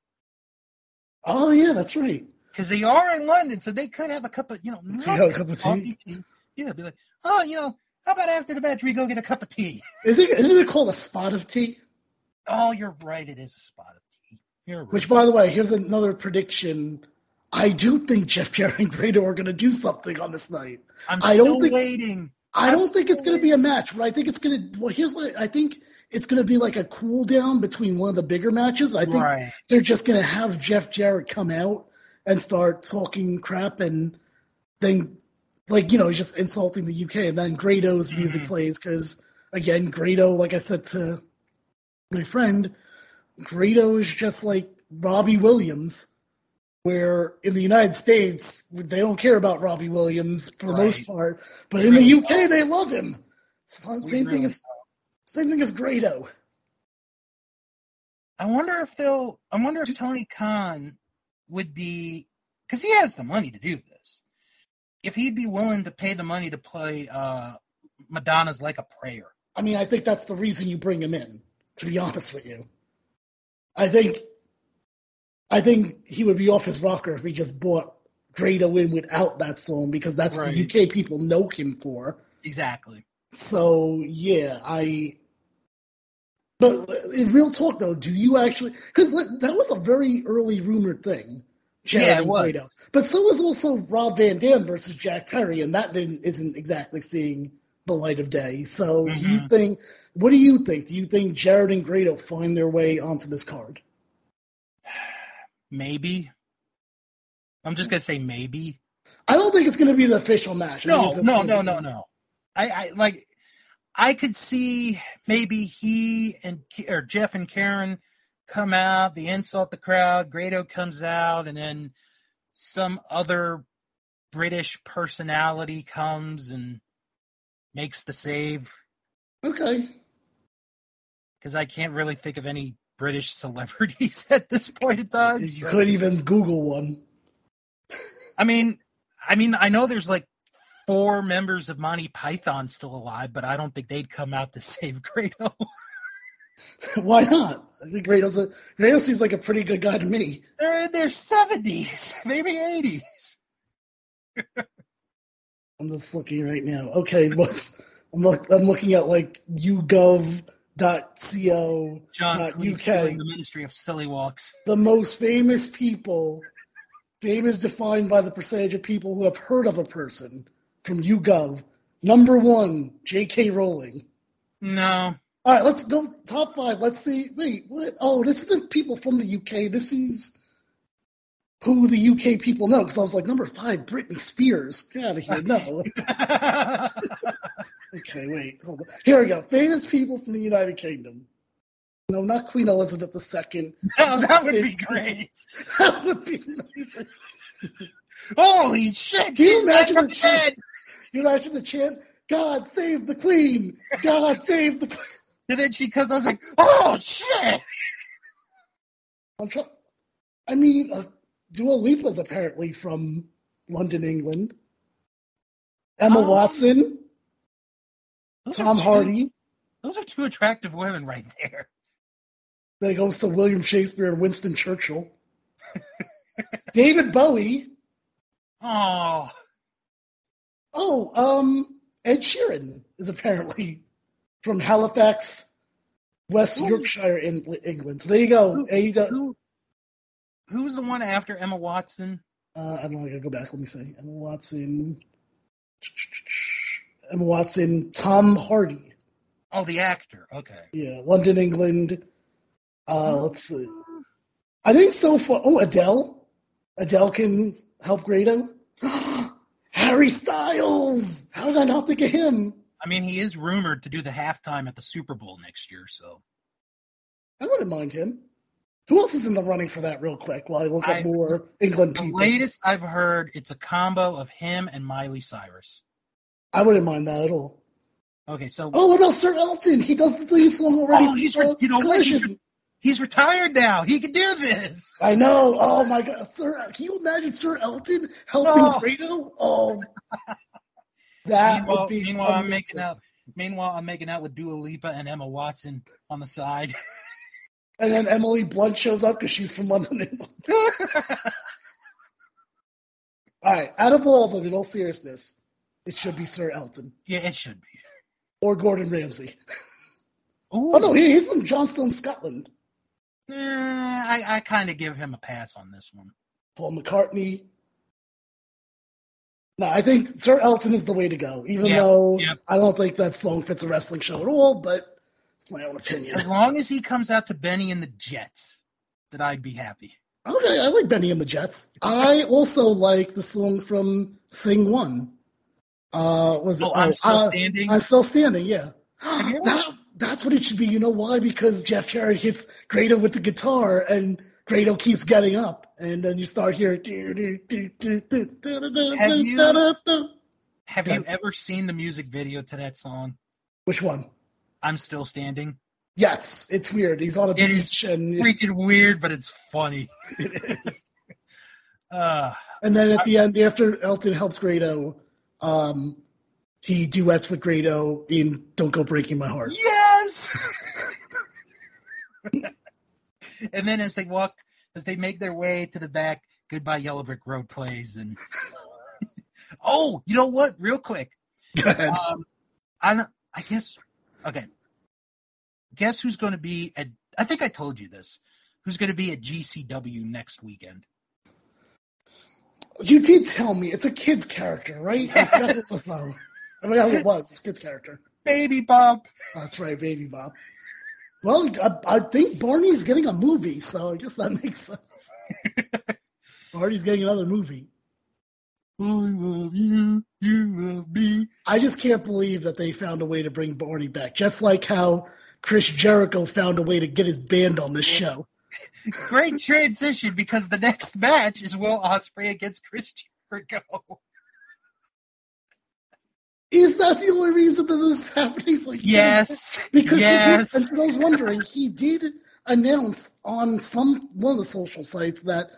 Oh yeah, that's right. because they are in London, so they could have a cup of you know a cup of tea. tea. Yeah, be like, oh, you know, how about after the match we go get a cup of tea? <laughs> Is it? Isn't it called a spot of tea? Oh, you're right. It is a spot of tea. You're right. Which, by the way, here's another prediction. I do think Jeff Jarrett and Grado are going to do something on this night. I'm I still don't think- waiting. I don't think it's going to be a match, but I think it's going to. Well, here's what I think. It's going to be like a cool down between one of the bigger matches. I think right. they're just going to have Jeff Jarrett come out and start talking crap, and then, like you know, just insulting the UK, and then Grado's music Mhm. plays because again, Grado, like I said to my friend, Grado is just like Robbie Williams. Where in the United States they don't care about Robbie Williams for the Right. most part, but They in the really UK they love him. Same, We same thing really as same thing as Grado. I wonder if they'll. I wonder if Tony Khan would be because he has the money to do this. If he'd be willing to pay the money to play uh, Madonna's "Like a Prayer." I mean, I think that's the reason you bring him in. To be <laughs> honest with you, I think, I think he would be off his rocker if he just bought Grado in without that song because that's Right. the UK people know him for. Exactly. So yeah, I. But in real talk though, do you actually? Because that was a very early rumored thing. Jarrett Yeah, it was. But so was also Rob Van Dam versus Jack Perry, and that didn't, isn't exactly seeing the light of day. So do you Mhm. think? What do you think? Do you think Jarrett and Grado find their way onto this card? Maybe. I'm just gonna say maybe. I don't think it's going to be an official match. I No, no, no, be- no, no. I, I like. I could see maybe he and or Jeff and Karen come out, they insult the crowd. Grado comes out, and then some other British personality comes and makes the save. Okay. Because I can't really think of any British celebrities <laughs> at this point in time. You so- could even Google one. I mean, I mean, I know there's like four members of Monty Python still alive, but I don't think they'd come out to <laughs> save Grado. <laughs> Why not? I think Grado's a Grado seems like a pretty good guy to me. They're in their seventies, <laughs> maybe eighties. I'm just looking right now. Okay, what's I'm look, I'm looking at like ugov.co. John Cleese UK. the Ministry of Silly Walks. The most famous people, fame is defined by the percentage of people who have heard of a person from YouGov. Number one, J.K. Rowling. No, All right, let's go top five. Let's see. Wait, what? Oh, this isn't people from the UK. This is who the UK people know. Because I was like, number five, Britney Spears. Get out of here. No. <laughs> <laughs> okay, wait. Here we go. Famous people from the United Kingdom. No, not Queen Elizabeth II. no, <laughs> oh, that would be great. That would be amazing. Holy shit! Can you imagine the the chant? dead. You imagine the chant, God save the Queen! God save the Queen! And then she comes. I was like, oh shit! <laughs> I'm trying. I mean, uh, Dua Lipa's apparently from London, England. Emma Oh. Watson, Tom two- Hardy. those are two attractive women right there. Then it goes to William Shakespeare and Winston Churchill. <laughs> David Bowie. Oh, Oh, um, Ed Sheeran is apparently from Halifax, West Ooh. Yorkshire, in England. So there you go. Who- AEW who, who's the one after Emma Watson? Uh, I don't know. I gotta go back. Let me see. Emma Watson. Emma Watson. Tom Hardy. Oh, the actor. Okay. Yeah, London, England. Uh, let's see. I think so far. Oh, Adele. Adele can help Grado. <gasps> <gasps> Harry Styles. How did I not think of him? I mean, he is rumored to do the halftime at the Super Bowl next year, so I wouldn't mind him. Who else is in the running for that, real quick, while I look I- more England the people? latest I've heard, it's a combo of him and Miley Cyrus. I wouldn't mind that at all. Okay, so Oh, what about Sir Elton? He does the theme song already. Oh, he's re- you know what? Collision. He's retired now. He can do this. I know. Oh my God, Sir! Can you imagine Sir Elton helping No. Grado? Oh, that meanwhile, would be. meanwhile I'm making out. Meanwhile, I'm making out with Dua Lipa and Emma Watson on the side. <laughs> And then Emily Blunt shows up because she's from London. England. <laughs> All right, out of all of them, in all seriousness, it should be Sir Elton yeah, it should be. or Gordon Ramsay. Ooh. Oh no, he, he's from Johnstone, Scotland. Eh, I, I kind of give him a pass on this one. Paul McCartney. No, I think Sir Elton is the way to go, even Yeah, though yeah. I don't think that song fits a wrestling show at all, but it's my own opinion. As long as he comes out to Bennie and the Jets, that I'd be happy. Okay, I like Bennie and the Jets. I also like the song from Sing One. Uh, was it? Oh, I'm still uh, standing. I'm still standing. Yeah, Have you ever- <gasps> that, that's what it should be. You know why? Because Jeff Jarrett hits Grado with the guitar, and Grado keeps getting up, and then you start hearing. Have you- Have you ever seen the music video to that song? Which one? I'm still standing. Yes, it's weird. He's on a It beach, and Freaking weird, but it's funny. <laughs> it is. <laughs> Uh, And then at the end, after Elton helps Grado, um, he duets with Grado in "Don't Go Breaking My Heart." Yes. <laughs> and then as they walk, as they make their way to the back, "Goodbye Yellow Brick Road" plays, and <laughs> oh, you know what? Real quick, Go ahead. um, I I guess okay. Guess who's going to be at? I think I told you this. Who's going to be at GCW next weekend? You did tell me it's a kid's character, right? I forgot what it was. Um, I forgot who it was. It's a kid's character. Baby Bob. That's right, Baby Bob. Well, I, I think Barney's getting a movie, so I guess that <laughs> makes sense. <laughs> Barney's getting another movie. I love you. You love me. I just can't believe that they found a way to bring Barney back, just like how Chris Jericho found a way to get his band on this show. Great transition because the next match is Will Ospreay against Chris Jericho. <laughs> Is that the only reason that this is happening? So he- Yes. because yes. he did, and for those wondering, he did announce on some one of the social sites that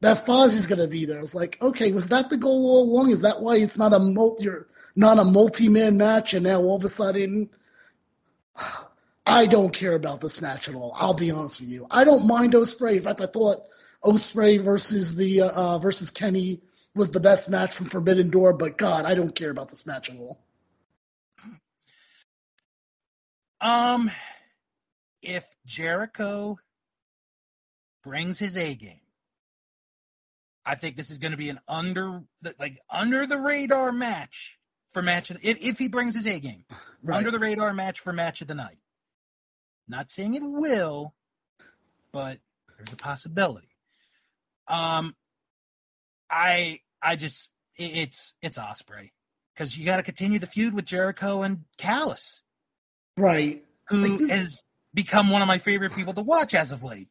that Fozzy's going to be there. It's like, okay, was that the goal all along? Is that why it's not a multi, not a multi-man match, and now all of a sudden, I don't care about this match at all. I'll be honest with you. I don't mind Ospreay. In fact, I thought Ospreay versus the uh, uh, versus Kenny was the best match from Forbidden Door, but God, I don't care about this match at all. Um, if Jericho brings his A game, I think this is going to be an under like under the radar match for match. Of, if if he brings his A game, <sighs> Right. under the radar match for match of the night. Not saying it will, but there's a possibility. Um, I I just it's it's Ospreay because you got to continue the feud with Jericho and Callis right. who has become one of my favorite people to watch as of late.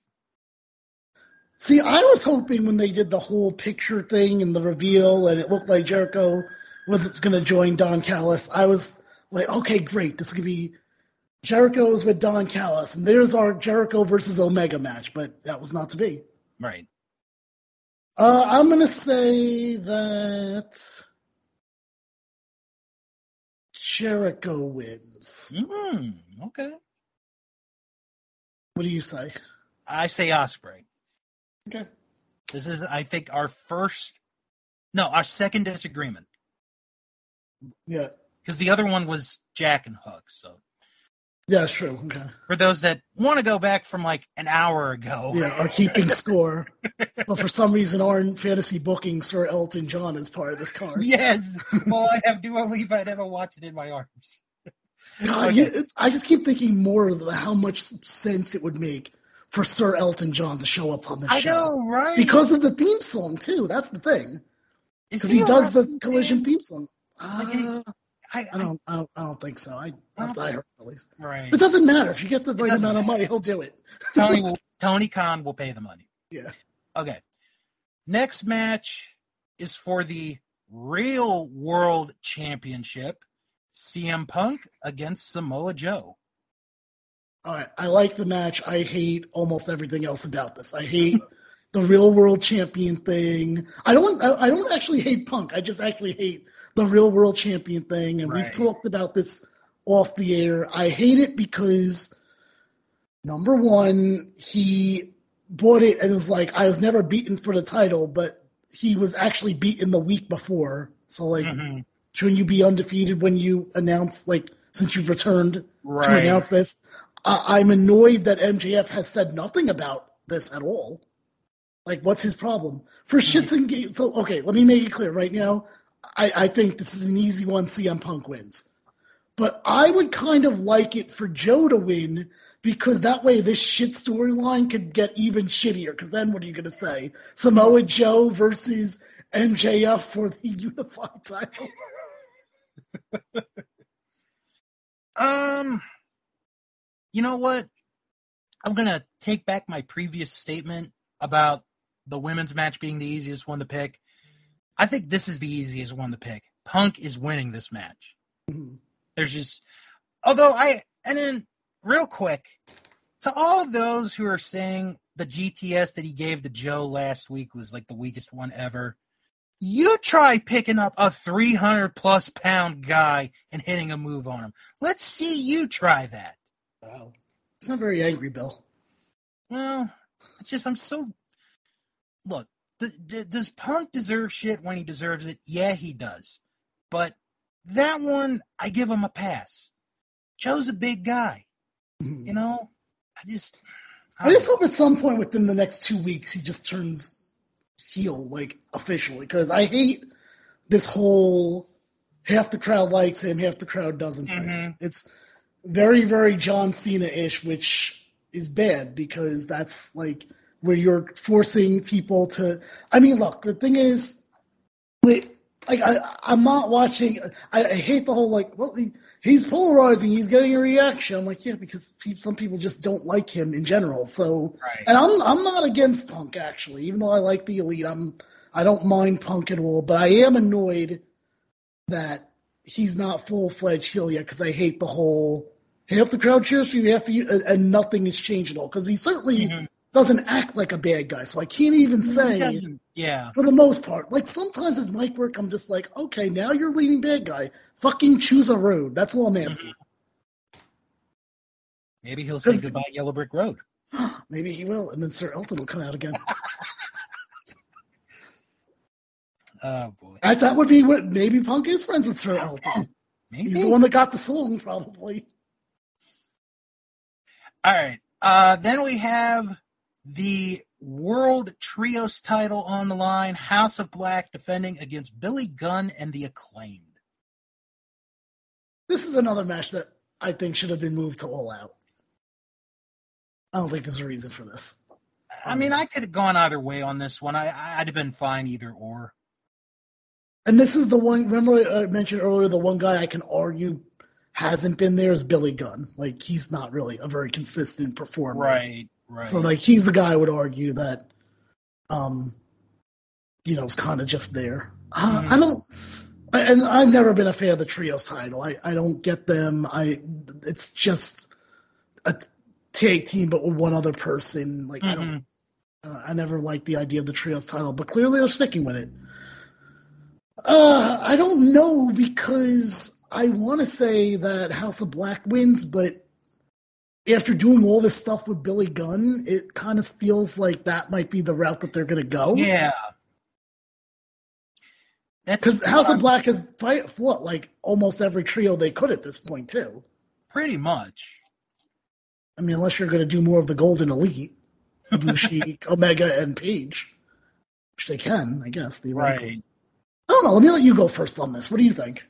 See, I was hoping when they did the whole picture thing and the reveal, and it looked like Jericho was going to join Don Callis. I was like, okay, great, this is going to be Jericho's with Don Callis, and there's our Jericho versus Omega match. But that was not to be. Right. Uh, I'm going to say that Jericho wins. Mm, okay. What do you say? I say Ospreay. Okay. This is, I think, our first, no, our second disagreement Yeah. because the other one was Jack and Hook. So Yeah, that's true. Okay. for those that want to go back from like an hour ago, Yeah, are keeping score. but for some reason aren't fantasy booking Sir Elton John as part of this card. yes. Well, I have Dua Lipa. I never watched it in my arms. God, Okay. you, I just keep thinking more of how much sense it would make for Sir Elton John to show up on the I show. know, right? Because of the theme song too. That's the thing. Because he a does the collision theme song. Like, he- Uh, I, I don't. I don't. I don't think so. I. I I, heard at least. right. It doesn't matter if you get the right amount of money, he'll do it. Tony will, Tony Khan will pay the money. Yeah. Okay. Next match is for the Real World Championship. CM Punk against Samoa Joe. All right. I like the match. I hate almost everything else about this. I hate <laughs> the real world champion thing. I don't. I, I don't actually hate Punk. I just actually hate the real world champion thing. And we've talked about this off the air. I hate it because number one, he bought it and was like, I was never beaten for the title, but he was actually beaten the week before. So like, Mhm. shouldn't you be undefeated when you announce like since you've returned to announce this? I I'm annoyed that MJF has said nothing about this at all. Like, what's his problem? For shits and gigs. So, okay, let me make it clear right now. I, I think this is an easy one. CM Punk wins. But I would kind of like it for Joe to win because that way this shit storyline could get even shittier. Because then what are you going to say? Samoa Joe versus MJF for the <laughs> unified title? Um, you know what? I'm gonna take back my previous statement about the women's match being the easiest one to pick. I think this is the easiest one to pick. Punk is winning this match. Mhm. There's just, although I, and then real quick, to all of those who are saying the GTS that he gave to Joe last week was like the weakest one ever, you try picking up a 300 plus pound guy and hitting a move on him. Let's see you try that. Wow. It's not very angry, Bill. Well, it's just, I'm so, look, th- th- does Punk deserve shit when he deserves it? Yeah, he does. But that one, I give him a pass. Joe's a big guy. Mhm. You know, I just. I just hope at some point within the next two weeks he just turns heel, like officially, because I hate this whole half the crowd likes him, half the crowd doesn't. Mhm. It's very, very John Cena ish, which is bad because that's like where you're forcing people to. I mean, look, the thing is, wait, like I, I'm not watching. I, I hate the whole like, well, he, he's polarizing. He's getting a reaction. I'm like, yeah, because some people just don't like him in general. So, Right. and I'm I'm not against Punk actually, even though I like the Elite. I'm I don't mind Punk at all, but I am annoyed that he's not full fledged heel yet because I hate the whole half the crowd cheers for you, half of you, and, and nothing has changed at all. Because he certainly Mhm. Doesn't act like a bad guy, so I can't even say Yeah. for the most part. Like sometimes his mic work, I'm just like, okay, now you're leading bad guy. Fucking choose a road. That's all I'm asking. Maybe he'll say goodbye, Yellow Brick Road. <gasps> Maybe he will, and then Sir Elton will come out again. <laughs> Oh boy. I, that would be what maybe Punk is friends with Sir Elton. Maybe. He's the one that got the song, probably. All right. Uh, then we have the World Trios title on the line. House of Black defending against Billy Gunn and the Acclaimed. This is another match that I think should have been moved to All Out. I don't think there's a reason for this. I mean, I could have gone either way on this one. I, I'd have been fine either or. And this is the one. Remember, I mentioned earlier the one guy I can argue hasn't been there is Billy Gunn. Like he's not really a very consistent performer. Right. Right. So like he's the guy I would argue that, um, you know, is kind of just there. Uh, Mhm. I don't, I- and I've never been a fan of the trios title. I I don't get them. I it's just a tag team, but with one other person. Like I don't. Mhm. Uh, I never liked the idea of the trios title, but clearly they're sticking with it. Uh, I don't know because I want to say that House of Black wins, but after doing all this stuff with Billy Gunn, it kind of feels like that might be the route that they're going to go. Yeah. Because House of Black has fight fought like almost every trio they could at this point too. Pretty much. I mean, unless you're going to do more of the Golden Elite, Ibushi, <laughs> Omega, and Page, which they can, I guess. Theoretically. Right. I don't know. Let me let you go first on this. What do you think?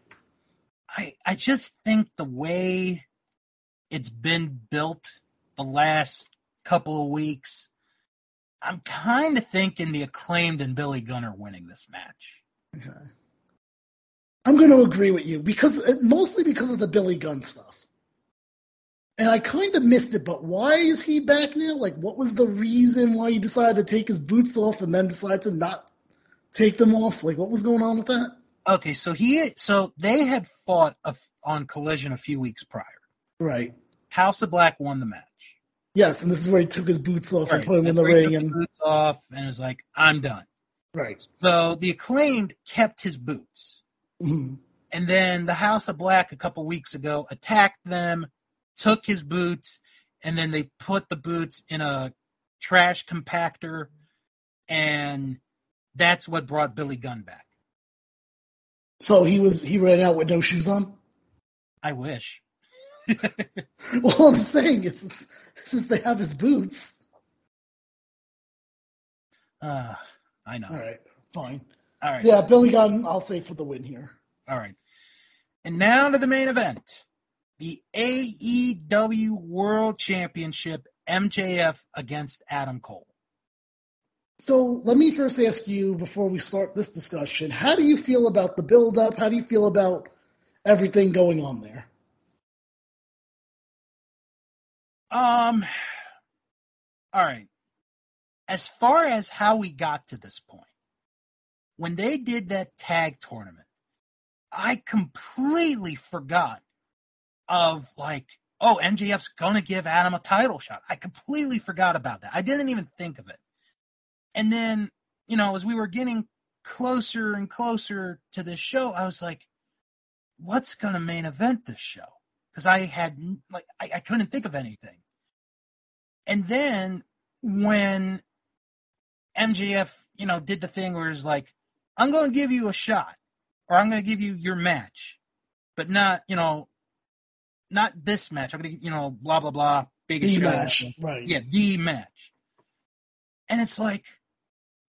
I I just think the way it's been built the last couple of weeks, I'm kind of thinking the acclaimed and Billy Gunn are winning this match. Okay. I'm going to agree with you because uh, mostly because of the Billy Gunn stuff. And I kind of missed it, but why is he back now? Like, what was the reason why he decided to take his boots off and then decide to not take them off? Like, what was going on with that? Okay, so he, so they had fought a, on Collision a few weeks prior. Right. House of Black won the match. Yes, and this is where he took his boots off Right. and put them in the ring. took And boots off and was like, "I'm done." right. So the acclaimed kept his boots. Mhm. And then the House of Black a couple weeks ago attacked them, took his boots, and then they put the boots in a trash compactor, and that's what brought Billy Gunn back. So he was he ran out with no shoes on. I wish. <laughs> Well, I'm saying is since, they have his boots. Uh, I know. All right, fine. All right. Yeah, Billy Gunn. I'll say for the win here. All right. And now to the main event the AEW World Championship MJF against Adam Cole. So let me first ask you before we start this discussion: How do you feel about the build-up? How do you feel about everything going on there? Um, all right. As far as how we got to this point, when they did that tag tournament, I completely forgot of like, oh, MJF's gonna give Adam a title shot. I completely forgot about that. I didn't even think of it. And then, you know, as we were getting closer and closer to this show, I was like, what's gonna main event this show? Because I had like I, I couldn't think of anything. And then when MJF, you know, did the thing where it's like, I'm going to give you a shot, or I'm going to give you your match, but not, you know, not this match. I'm going to, you know, blah blah blah, biggest The match, right? Yeah, the match. And it's like,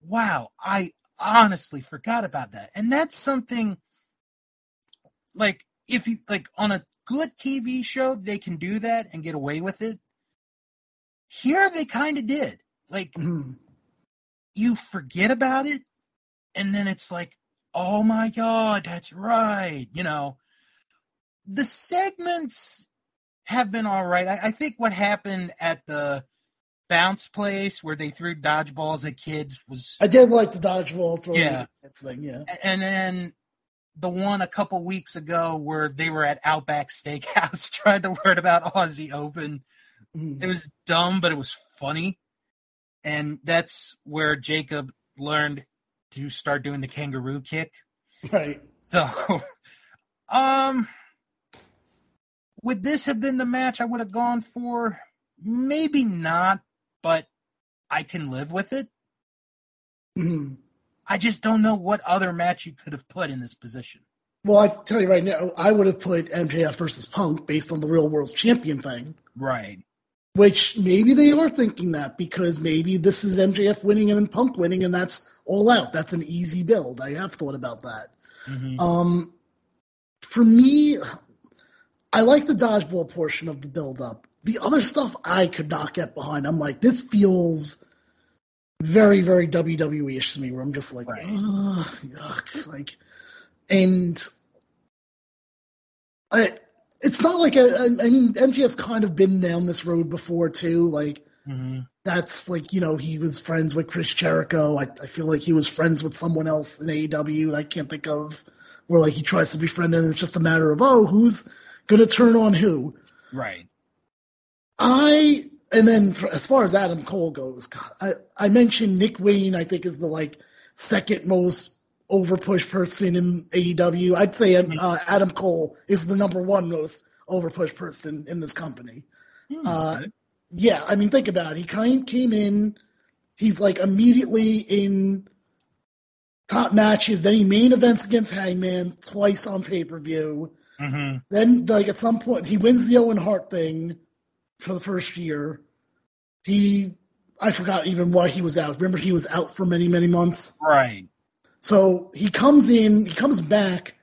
wow, I honestly forgot about that. And that's something like if you like on a good TV show, they can do that and get away with it. Here they kind of did. Like Mhm. you forget about it and then it's like, "Oh my god, that's right." You know, the segments have been all right. I, I think what happened at the bounce place where they threw dodgeballs at kids was I did like the dodgeball throwing Yeah. yeah. thing. Yeah. and then the one a couple weeks ago where they were at Outback Steakhouse <laughs> trying to learn about Aussie Open. Mhm. It was dumb, but it was funny. And that's where Jacob learned to start doing the kangaroo kick. Right. So, <laughs> um, would this have been the match I would have gone for? Maybe not, but I can live with it. Mhm. I just don't know what other match you could have put in this position. Well, I tell you right now, I would have put MJF versus Punk based on the Real World Champion thing. Right. Which maybe they are thinking that because maybe this is MJF winning and then Punk winning, and that's all out. That's an easy build. I have thought about that. Mhm. Um, for me, I like the dodgeball portion of the build up. The other stuff I could not get behind. I'm like, this feels very, very WWE ish to me, where I'm just like, Right. ugh, yuck. Like, and I, it's not like a, I I mean, MJF's kind of been down this road before too. Like, Mhm. that's like you know he was friends with Chris Jericho. I, I feel like he was friends with someone else in AEW. I can't think of where like he tries to befriend and it's just a matter of oh who's gonna turn on who. Right. I and then for, as far as Adam Cole goes, God, I I mentioned Nick Wayne. I think is the like second most overpush person in AEW. I'd say uh, Adam Cole is the number one most overpush person in this company. Hmm, Uh, yeah, I mean, think about it. He kind came in, he's like immediately in top matches. Then he main events against Hangman twice on pay per view. Mhm. Then, like at some point, he wins the Owen Hart thing for the first year. He, I forgot even why he was out. Remember, he was out for many, many months. Right. So he comes in, he comes back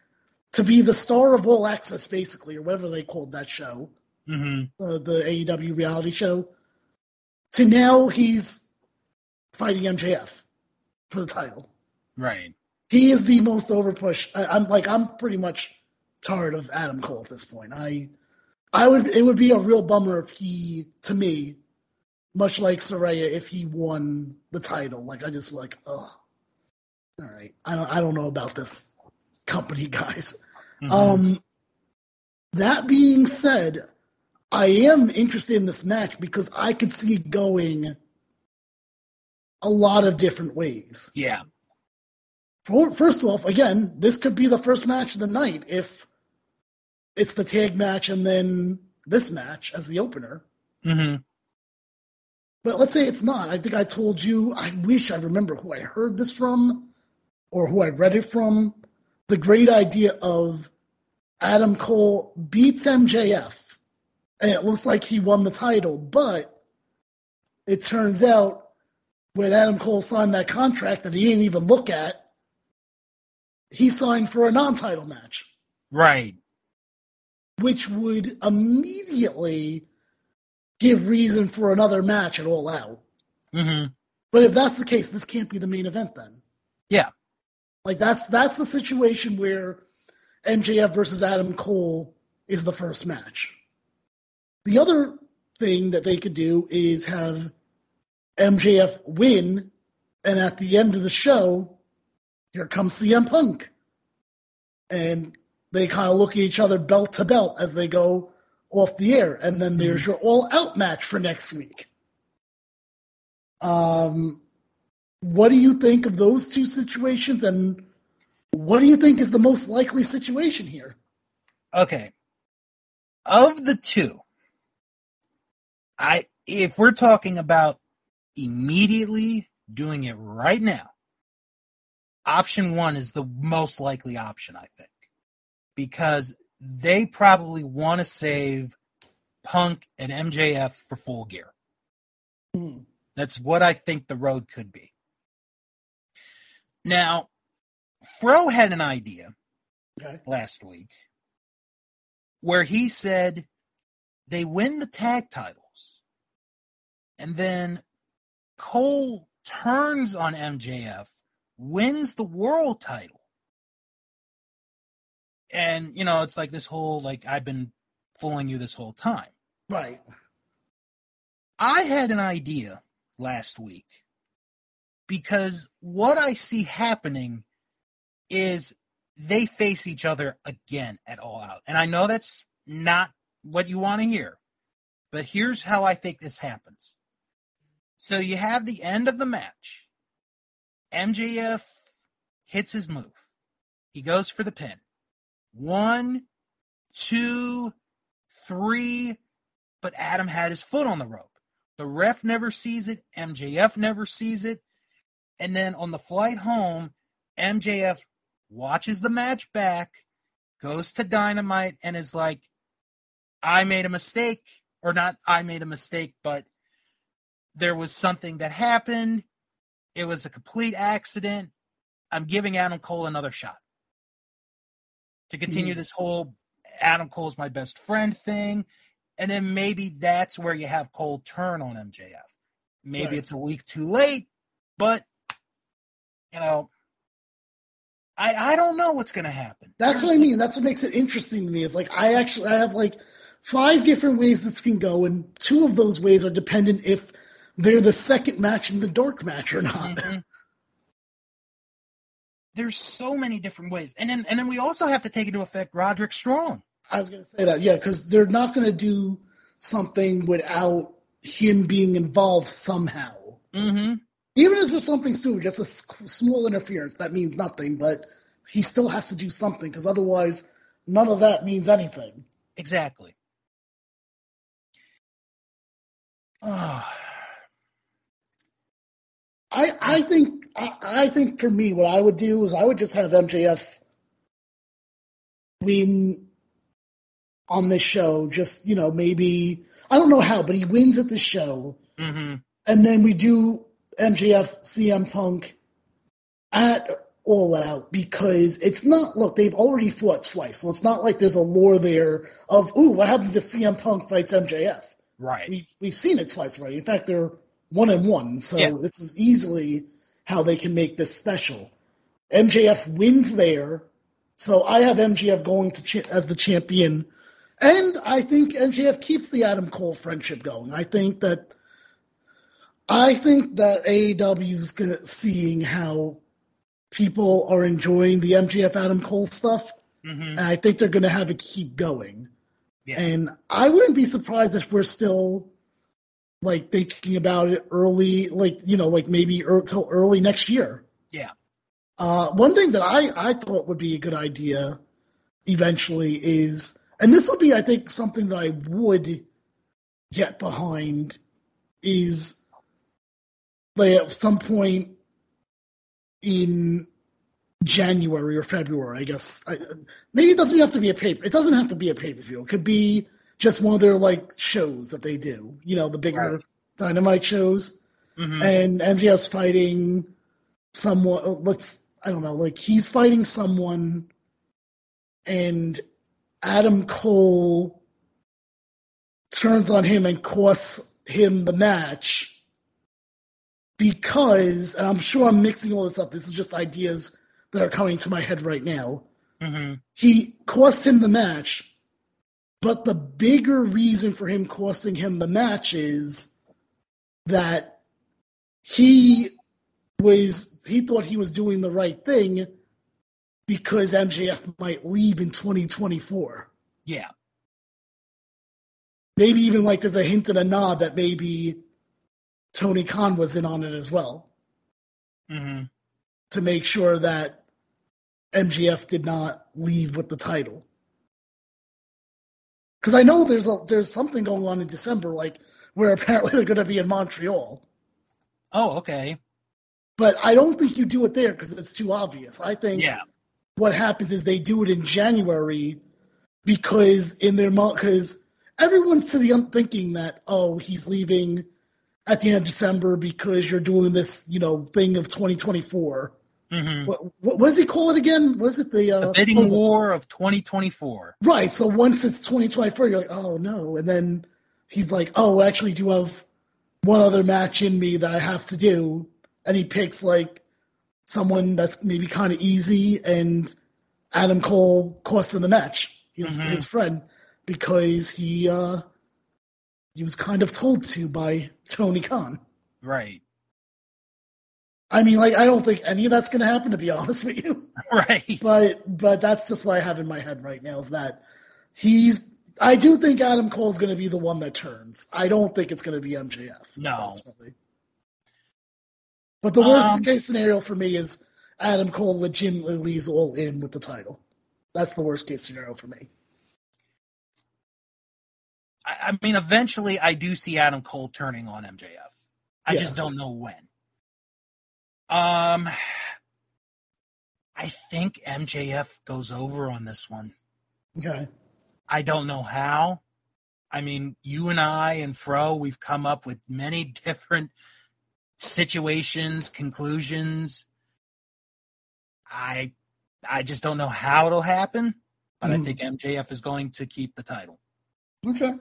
to be the star of All Access, basically, or whatever they called that show, hmm uh, the AEW reality show. To now he's fighting MJF for the title. Right. He is the most overpush. I, I'm like, I'm pretty much tired of Adam Cole at this point. I, I would, it would be a real bummer if he, to me, much like Saraya, if he won the title. Like I just like, ugh. All right, I don't, I don't know about this company, <laughs> guys. Mhm. Um, that being said, I am interested in this match because I could see it going a lot of different ways. yeah. For, first off, again, this could be the first match of the night if it's the tag match and then this match as the opener. hmm But let's say it's not. I think I told you, I wish I remember who I heard this from or who I read it from. The great idea of Adam Cole beats MJF. And it looks like he won the title, but it turns out when Adam Cole signed that contract that he didn't even look at, he signed for a non title match, Right. which would immediately give reason for another match at All Out. hmm But if that's the case, this can't be the main event then. Yeah. Like that's that's the situation where MJF versus Adam Cole is the first match. The other thing that they could do is have MJF win, and at the end of the show, here comes CM Punk. And they kind of look at each other belt to belt as they go off the air. And then there's your all out match for next week. Um, what do you think of those two situations, and what do you think is the most likely situation here? Okay. Of the two, I if we're talking about immediately doing it right now, option one is the most likely option, I think. Because they probably want to save Punk and MJF for full gear. Hmm. That's what I think the road could be. Now, Fro had an idea Okay. last week where he said they win the tag titles and then Cole turns on MJF, wins the world title. And, you know, it's like this whole, like, I've been fooling you this whole time. Right. I had an idea last week because what I see happening is they face each other again at All Out. And I know that's not what you want to hear, but here's how I think this happens. So you have the end of the match. MJF hits his move. He goes for the pin. One, two, three, but Adam had his foot on the rope. The ref never sees it. MJF never sees it. And then on the flight home, MJF watches the match back, goes to Dynamite, and is like, I made a mistake. Or not, I made a mistake, but there was something that happened. It was a complete accident. I'm giving Adam Cole another shot to continue Mhm. this whole Adam Cole's my best friend thing. And then maybe that's where you have Cole turn on MJF. Maybe Right. it's a week too late, but you know, I I don't know what's gonna happen. That's what I mean. That's what makes it interesting to me. Is like I actually I have like five different ways this can go, and two of those ways are dependent if they're the second match in the dark match or not. Mhm. There's so many different ways, and then and then we also have to take into effect Roderick Strong. I was going to say that, yeah, because they're not going to do something without him being involved somehow. Mm-hmm. Even if it's something stupid, just a small interference, that means nothing, but he still has to do something because otherwise, none of that means anything. Exactly. <sighs> I, I think I, I think for me, what I would do is I would just have MJF win on this show. Just you know, maybe I don't know how, but he wins at the show, hmm and then we do MJF CM Punk at All Out because it's not. Look, they've already fought twice, so it's not like there's a lore there of ooh, what happens if CM Punk fights MJF? Right. We've we've seen it twice already. In fact, they're one and one, so Yeah. this is easily how they can make this special. MJF wins there, so I have MJF going to cha- as the champion, and I think MJF keeps the Adam Cole friendship going. I think that I think that AEW is gonna seeing how people are enjoying the MJF Adam Cole stuff, hmm and I think they're gonna have it keep going. Yeah. And I wouldn't be surprised if we're still like thinking about it early, like you know, like maybe er, till early next year. Yeah. Uh, one thing that I I thought would be a good idea eventually is, and this would be I think something that I would get behind is like at some point in January or February, I guess. I, maybe it doesn't have to be a paper. It doesn't have to be a pay per view. It could be just one of their like shows that they do. You know, the bigger Right. dynamite shows, hmm and MJF's fighting someone. Let's I don't know, like he's fighting someone, and Adam Cole turns on him and costs him the match because, and I'm sure I'm mixing all this up. This is just ideas that are coming to my head right now. hmm He cost him the match, but the bigger reason for him costing him the match is that he was he thought he was doing the right thing because MJF might leave in 2024. Yeah. Maybe even like there's a hint and a nod that maybe Tony Khan was in on it as well hmm to make sure that MJF did not leave with the title. Because I know there's a there's something going on in December, like where <laughs> apparently they're going to be in Montreal, Oh, okay. but I don't think you do it there because it's too obvious. I think Yeah. what happens is they do it in January because in their because everyone's to the thinking that oh he's leaving at the end of December because you're doing this you know thing of 2024. hmm What, what, what does he call it again? Was it the, uh, The bidding oh, war of 2024. Right. So once it's 2024, you're like, oh no. And then he's like, oh, actually, do have one other match in me that I have to do. And he picks like someone that's maybe kind of easy, and Adam Cole costs him the match. His Mhm. his friend because he uh he was kind of told to by Tony Khan. Right. I mean, like, I don't think any of that's going to happen, to be <laughs> honest with you. Right. But but that's just what I have in my head right now is that he's. I do think Adam Cole's going to be the one that turns. I don't think it's going to be MJF. No. ultimately. But the worst Um, case scenario for me is Adam Cole legitimately leaves all in with the title. That's the worst case scenario for me. I, I mean, eventually, I do see Adam Cole turning on MJF. I Yeah. just don't know when. Um, I think MJF goes over on this one. Okay. I don't know how. I mean, you and I and Fro, we've come up with many <laughs> different situations, conclusions. I I just don't know how it'll happen, but I Mhm. think MJF is going to keep the title. Okay.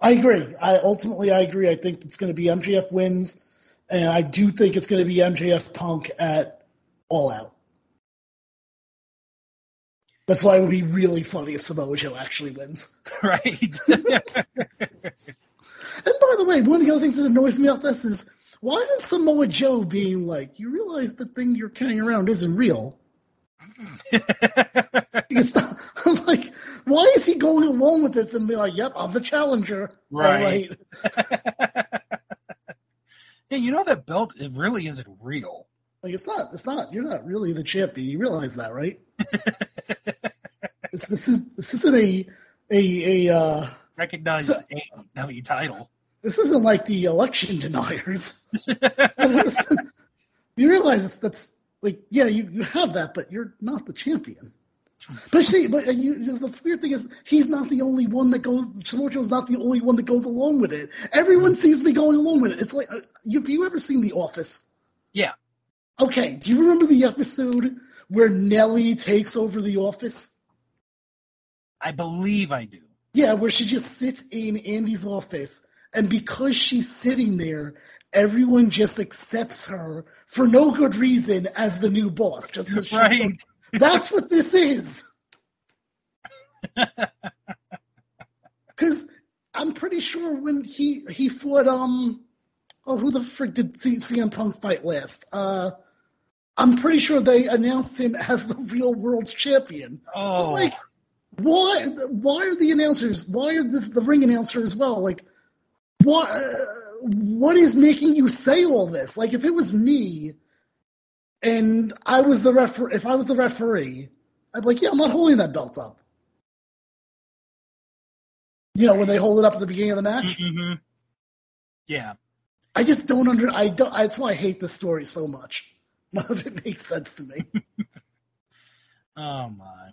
I agree. I ultimately I agree. I think it's going to be MJF wins, and I do think it's going to be MJF Punk at All Out. That's why it would be really funny if Samoa Joe actually wins. <laughs> right? <laughs> And by the way, one of the other things that annoys me about this is why isn't Samoa Joe being like, you realize the thing you're carrying around isn't real? <laughs> It's not, I'm like, why is he going along with this and be like, yep, I'm the challenger. All Right. right. <laughs> Yeah, you know that belt it really isn't real. Like it's not. It's not. You're not really the champion. You realize that, right? <laughs> this, this is this isn't a a a. Uh, Recognized So- AEW title. this isn't like the election deniers. you realize that's, that's like yeah, you, you have that, but you're not the champion. But see, but you, the weird thing is, he's not the only one that goes. Samoa not the only one that goes along with it. Everyone seems to be going along with it. It's like, uh, you- have you ever seen The Office? Yeah. Okay. Do you remember the episode where Nellie takes over the office? I believe I do. Yeah, where she just sits in Andy's office, and because she's sitting there, everyone just accepts her for no good reason as the new boss, just because she Right. took- That's what this is. <laughs> Because I'm pretty sure when he he fought um oh who the frick did C- CM Punk fight last? Uh, I'm pretty sure they announced him as the real world's champion. Oh, Like, why? Why are the announcers? Why are the, the ring announcer as well? Like, what? What is making you say all this? Like, if it was me, and I was the refer, if I was the referee, I'd be like, yeah, I'm not holding that belt up. You know, when they hold it up at the beginning of the match, mhm. yeah. I just don't under. I don't. That's why I hate this story so much. <laughs> None of it makes sense to me. <laughs> Oh my.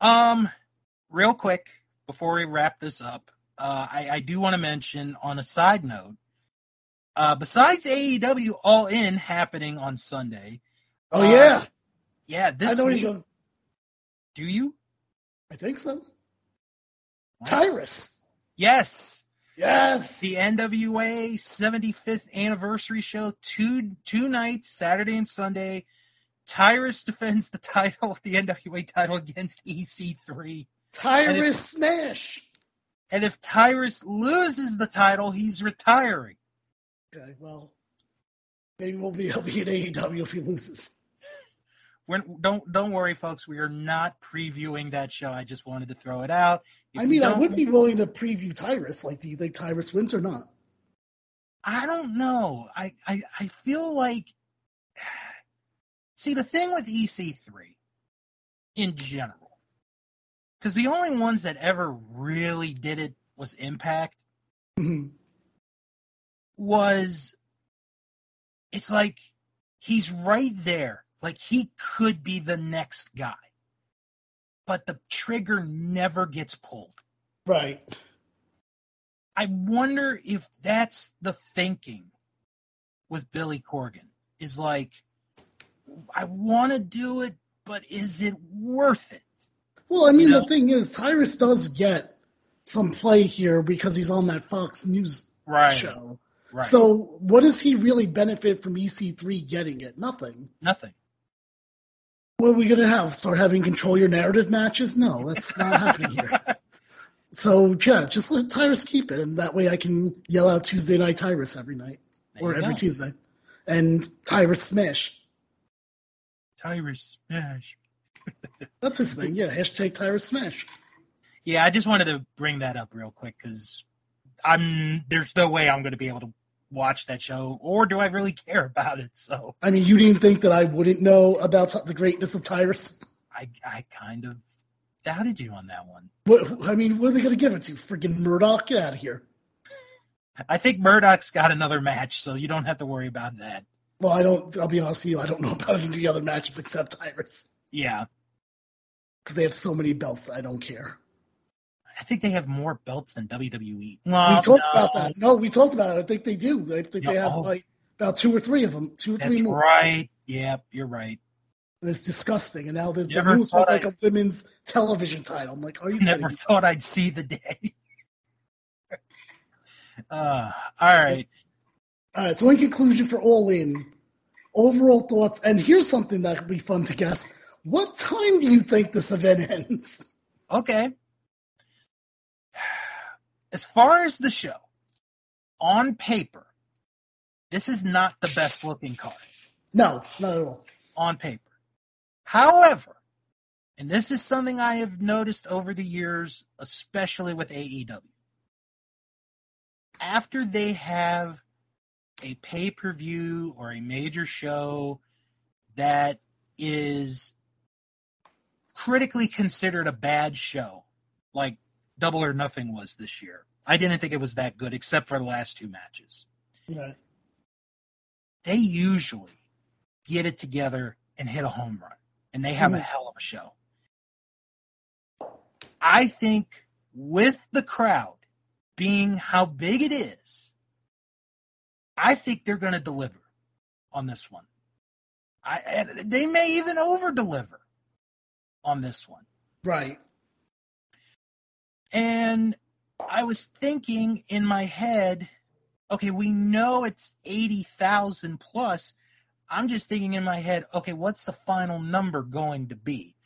Um, real quick before we wrap this up, uh, I, I do want to mention on a side note. Uh, besides AEW All In happening on Sunday, Oh Uh, yeah, yeah, I this week. you're. Do you? I think so. Tyrus. Yes, Yes. the NWA 75th anniversary show. Two two nights, Saturday and Sunday. Tyrus defends the <laughs> title, the NWA title against EC3. Tyrus Smash. And if Tyrus loses the title, he's retiring. Okay, well, maybe we'll be he'll be at AEW if he loses. We're, don't don't worry, folks. We are not previewing that show. I just wanted to throw it out. If I mean, I would be willing to preview Tyrus. Like, do you think Tyrus wins or not? I don't know. I, I I feel like <sighs> see the thing with EC3 in general, because the only ones that ever really did it was Impact. Mhm. Was it's like he's right there, like he could be the next guy, but the trigger never gets pulled. Right. I wonder if that's the thinking with Billy Corgan. Is like, I want to do it, but is it worth it? Well, I mean, You know? the thing is, Tyrus does get some play here because he's on that Fox News Right. show. Right. So, what does he really benefit from EC3 getting it? Nothing. Nothing. What are we going to have? Start having control your narrative matches? No, that's not happening here. <laughs> So, yeah, just let Tyrus keep it, and that way I can yell out Tuesday Night Tyrus every night. There or every go. Tuesday. And Tyrus Smash. Tyrus Smash. <laughs> That's his thing. Yeah, hashtag Tyrus Smash. Yeah, I just wanted to bring that up real quick because I'm there's no way I'm going to be able to watch that show, or do I really care about it? So I mean, you didn't think that I wouldn't know about the greatness of Tyrus? I I kind of doubted you on that one. What, I mean, what are they going to give it to? Freaking Murdoch? Get out of here. I think Murdoch's got another match, so you don't have to worry about that. Well, I don't, I'll be honest with you, I don't know about any other matches except Tyrus. Yeah, Because they have so many belts I don't care. I think they have more belts than WWE. we talked no, about that. No, we talked about it. I think they do. I think they have oh. like about two or three of them, two or That's three more. right. Yep, you're right. And it's disgusting. And now there's the Never news was like I- a women's television title. I'm like, are you Never thought I'd see the day. <laughs> uh, all right. All right. So in conclusion, for All In, overall thoughts. And here's something that could be fun to guess. What time do you think this event ends? Okay. As far as the show, on paper, this is not the best looking card No, not at all. on paper. However, and this is something I have noticed over the years, especially with AEW. After they have a pay per view or a major show that is critically considered a bad show, like Double or Nothing was this year. I didn't think it was that good, except for the last two matches. Right. They usually get it together and hit a home run, and they have a Mhm. hell of a show. I think with the crowd being how big it is, I think they're going to deliver on this one. I they may even over deliver on this one. Right. And I was thinking in my head, okay, we know it's 80,000 plus. I'm just thinking in my head, okay, what's the final number going to be?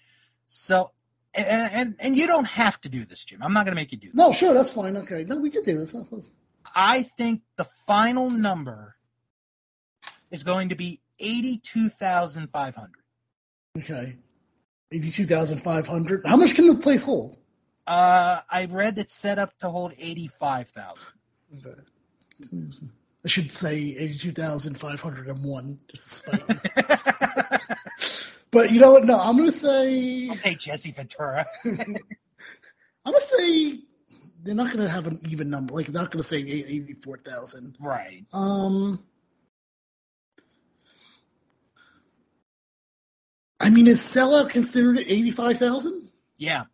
So, and, and, and you don't have to do this, Jim. I'm not going to make you do this. No, sure, that's fine. Okay. No, we could do this. <laughs> I think the final number is going to be 82,500. Okay. 82,500. How much can the place hold? Uh, I read it's set up to hold 85,000. Okay. I should say 82,501 just to spite you. <laughs> But you know what? No, I'm going to say. I'll take Jesse Ventura. I'm going to say they're not going to have an even number. Like, they're not going to say 84,000. right. Um, I mean, is sellout considered eighty-five thousand? Yeah.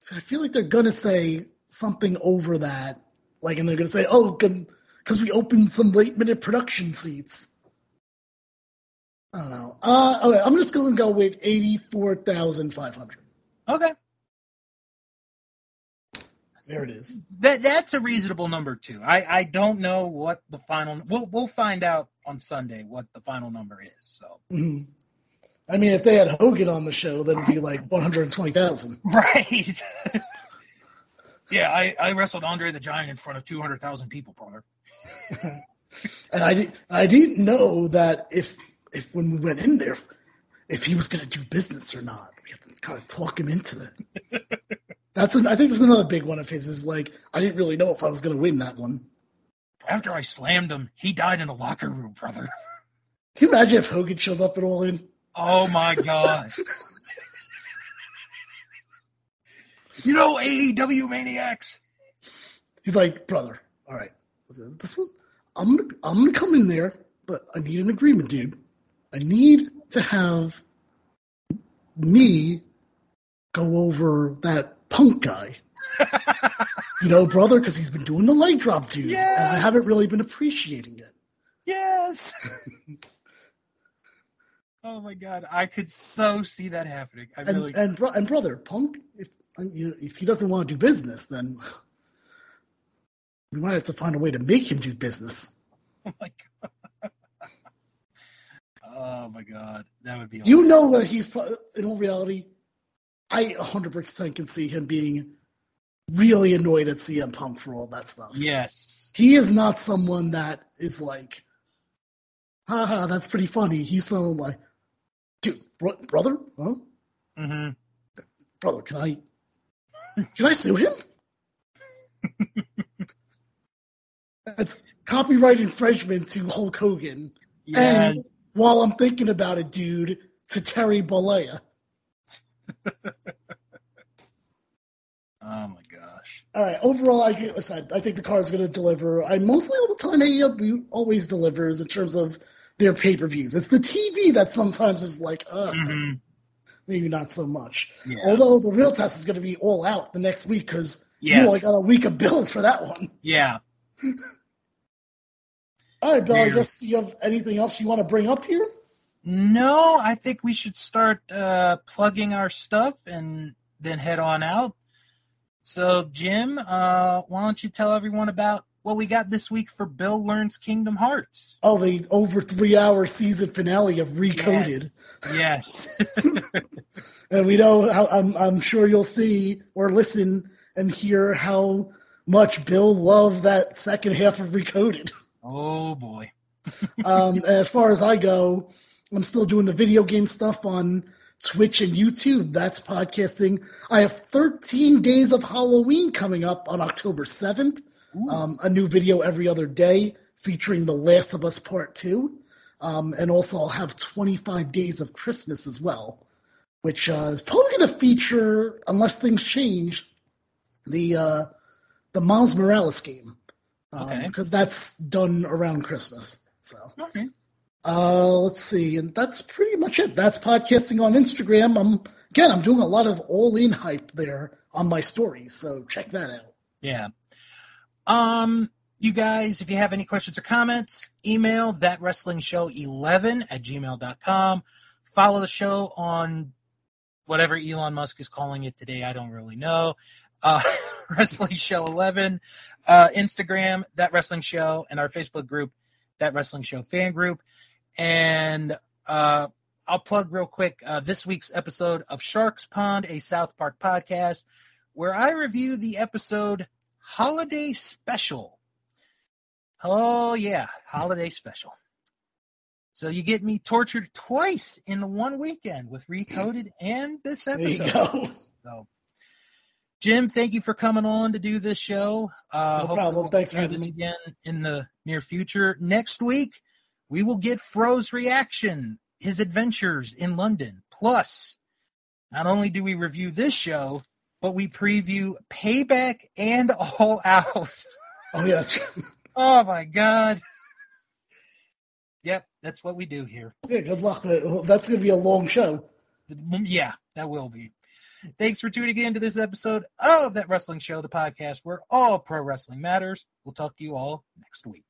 So I feel like they're gonna say something over that, like, and they're gonna say, "Oh, because we opened some late-minute production seats." I don't know. Uh, okay, I'm just gonna go with eighty-four thousand five hundred. Okay. There it is. That that's a reasonable number too. I I don't know what the final. We'll we'll find out on Sunday what the final number is. So. Mhm. I mean, if they had Hogan on the show, then it'd be like one hundred twenty thousand. <laughs> Right. <laughs> yeah, I I wrestled Andre the Giant in front of two hundred thousand people, brother. <laughs> And I didn't, I didn't know that if if when we went in there, if he was going to do business or not. We had to kind of talk him into that. That's an, I think that's another big one of his. Is like I didn't really know if I was going to win that one. After I slammed him, he died in a locker room, brother. <laughs> Can you imagine if Hogan shows up at All In? Oh my god. <laughs> you know AEW maniacs. He's like, brother, all right, this one, I'm gonna, I'm gonna come in there, but I need an agreement, dude. I need to have me go over that punk guy. you know, brother, because he's been doing the light drop, dude, and I haven't really been appreciating it. Yes. <laughs> oh my god, I could so see that happening. I And really. and bro- and brother, punk, if you- if he doesn't want to do business, then we might have to find a way to make him do business. <laughs> oh my god. <laughs> oh my god, that would be. You know that he's in all reality. I 100% can see him being really annoyed at CM Punk for all that stuff. Yes. He is not someone that is like, haha, that's pretty funny. He's someone like, dude, bro- brother, huh? hmm Brother, can I, can I sue him? <laughs> it's copyright infringement to Hulk Hogan. Yeah. And while I'm thinking about it, dude, to Terry Bollea. <laughs> oh my gosh. All right. Overall, I get- listen. I think the car is going to deliver. I mostly all the time AEW always delivers in terms of their pay per views. It's the TV that sometimes is like, uh, hmm maybe not so much. Yeah. Although the real test is going to be all out the next week because you Yes. only got a week of bills for that one. yeah. <laughs> All right, Bill. I guess you have anything else you want to bring up here? No, I think we should start uh, plugging our stuff and then head on out. So, Jim, uh, why don't you tell everyone about what we got this week for Bill Learns Kingdom Hearts? Oh, the over three hour season finale of Recoded. Yes. <laughs> And we know how I'm, I'm sure you'll see or listen and hear how much Bill loved that second half of Recoded. oh boy. Um, <laughs> as far as I go, I'm still doing the video game stuff on Twitch and YouTube. That's podcasting. I have 13 days of Halloween coming up on October 7th. Um, a new video every other day featuring The Last of Us Part 2. Um, and also, I'll have 25 Days of Christmas as well, which uh, is probably going to feature, unless things change, the uh, the Miles Morales game. Okay. Because that's done around Christmas. So. Okay. Uh, let's see, and that's pretty much it. That's podcasting on Instagram. I'm again, I'm doing a lot of all-in hype there on my stories, so check that out. Yeah. Um, you guys, if you have any questions or comments, email that wrestling show 11 at gmail.com. Follow the show on whatever Elon Musk is calling it today. I don't really know. Uh, <laughs> wrestling show 11, uh, Instagram, that wrestling show, and our Facebook group, that wrestling show fan group. And, uh, I'll plug real quick uh, this week's episode of Stark's Pond, a South Park podcast, where I review the episode Holiday Special. Oh, yeah, Holiday Special. So you get me tortured twice in the one weekend with Recoded and this There you episode. go. So, Jim, thank you for coming on to do this show. Uh, No problem. we'll Thanks for having me. again in the near future. Next week, we will get Fro's reaction, his adventures in London. Plus, not only do we review this show, but we preview Payback and All Out. <laughs> Oh yes, <laughs> oh my God. Yep, that's what we do here. yeah. Good luck. Uh, that's going to be a long show. Mm, yeah, that will be. Thanks for tuning in to this episode of That Wrestling Show, the podcast where all pro wrestling matters. We'll talk to you all next week.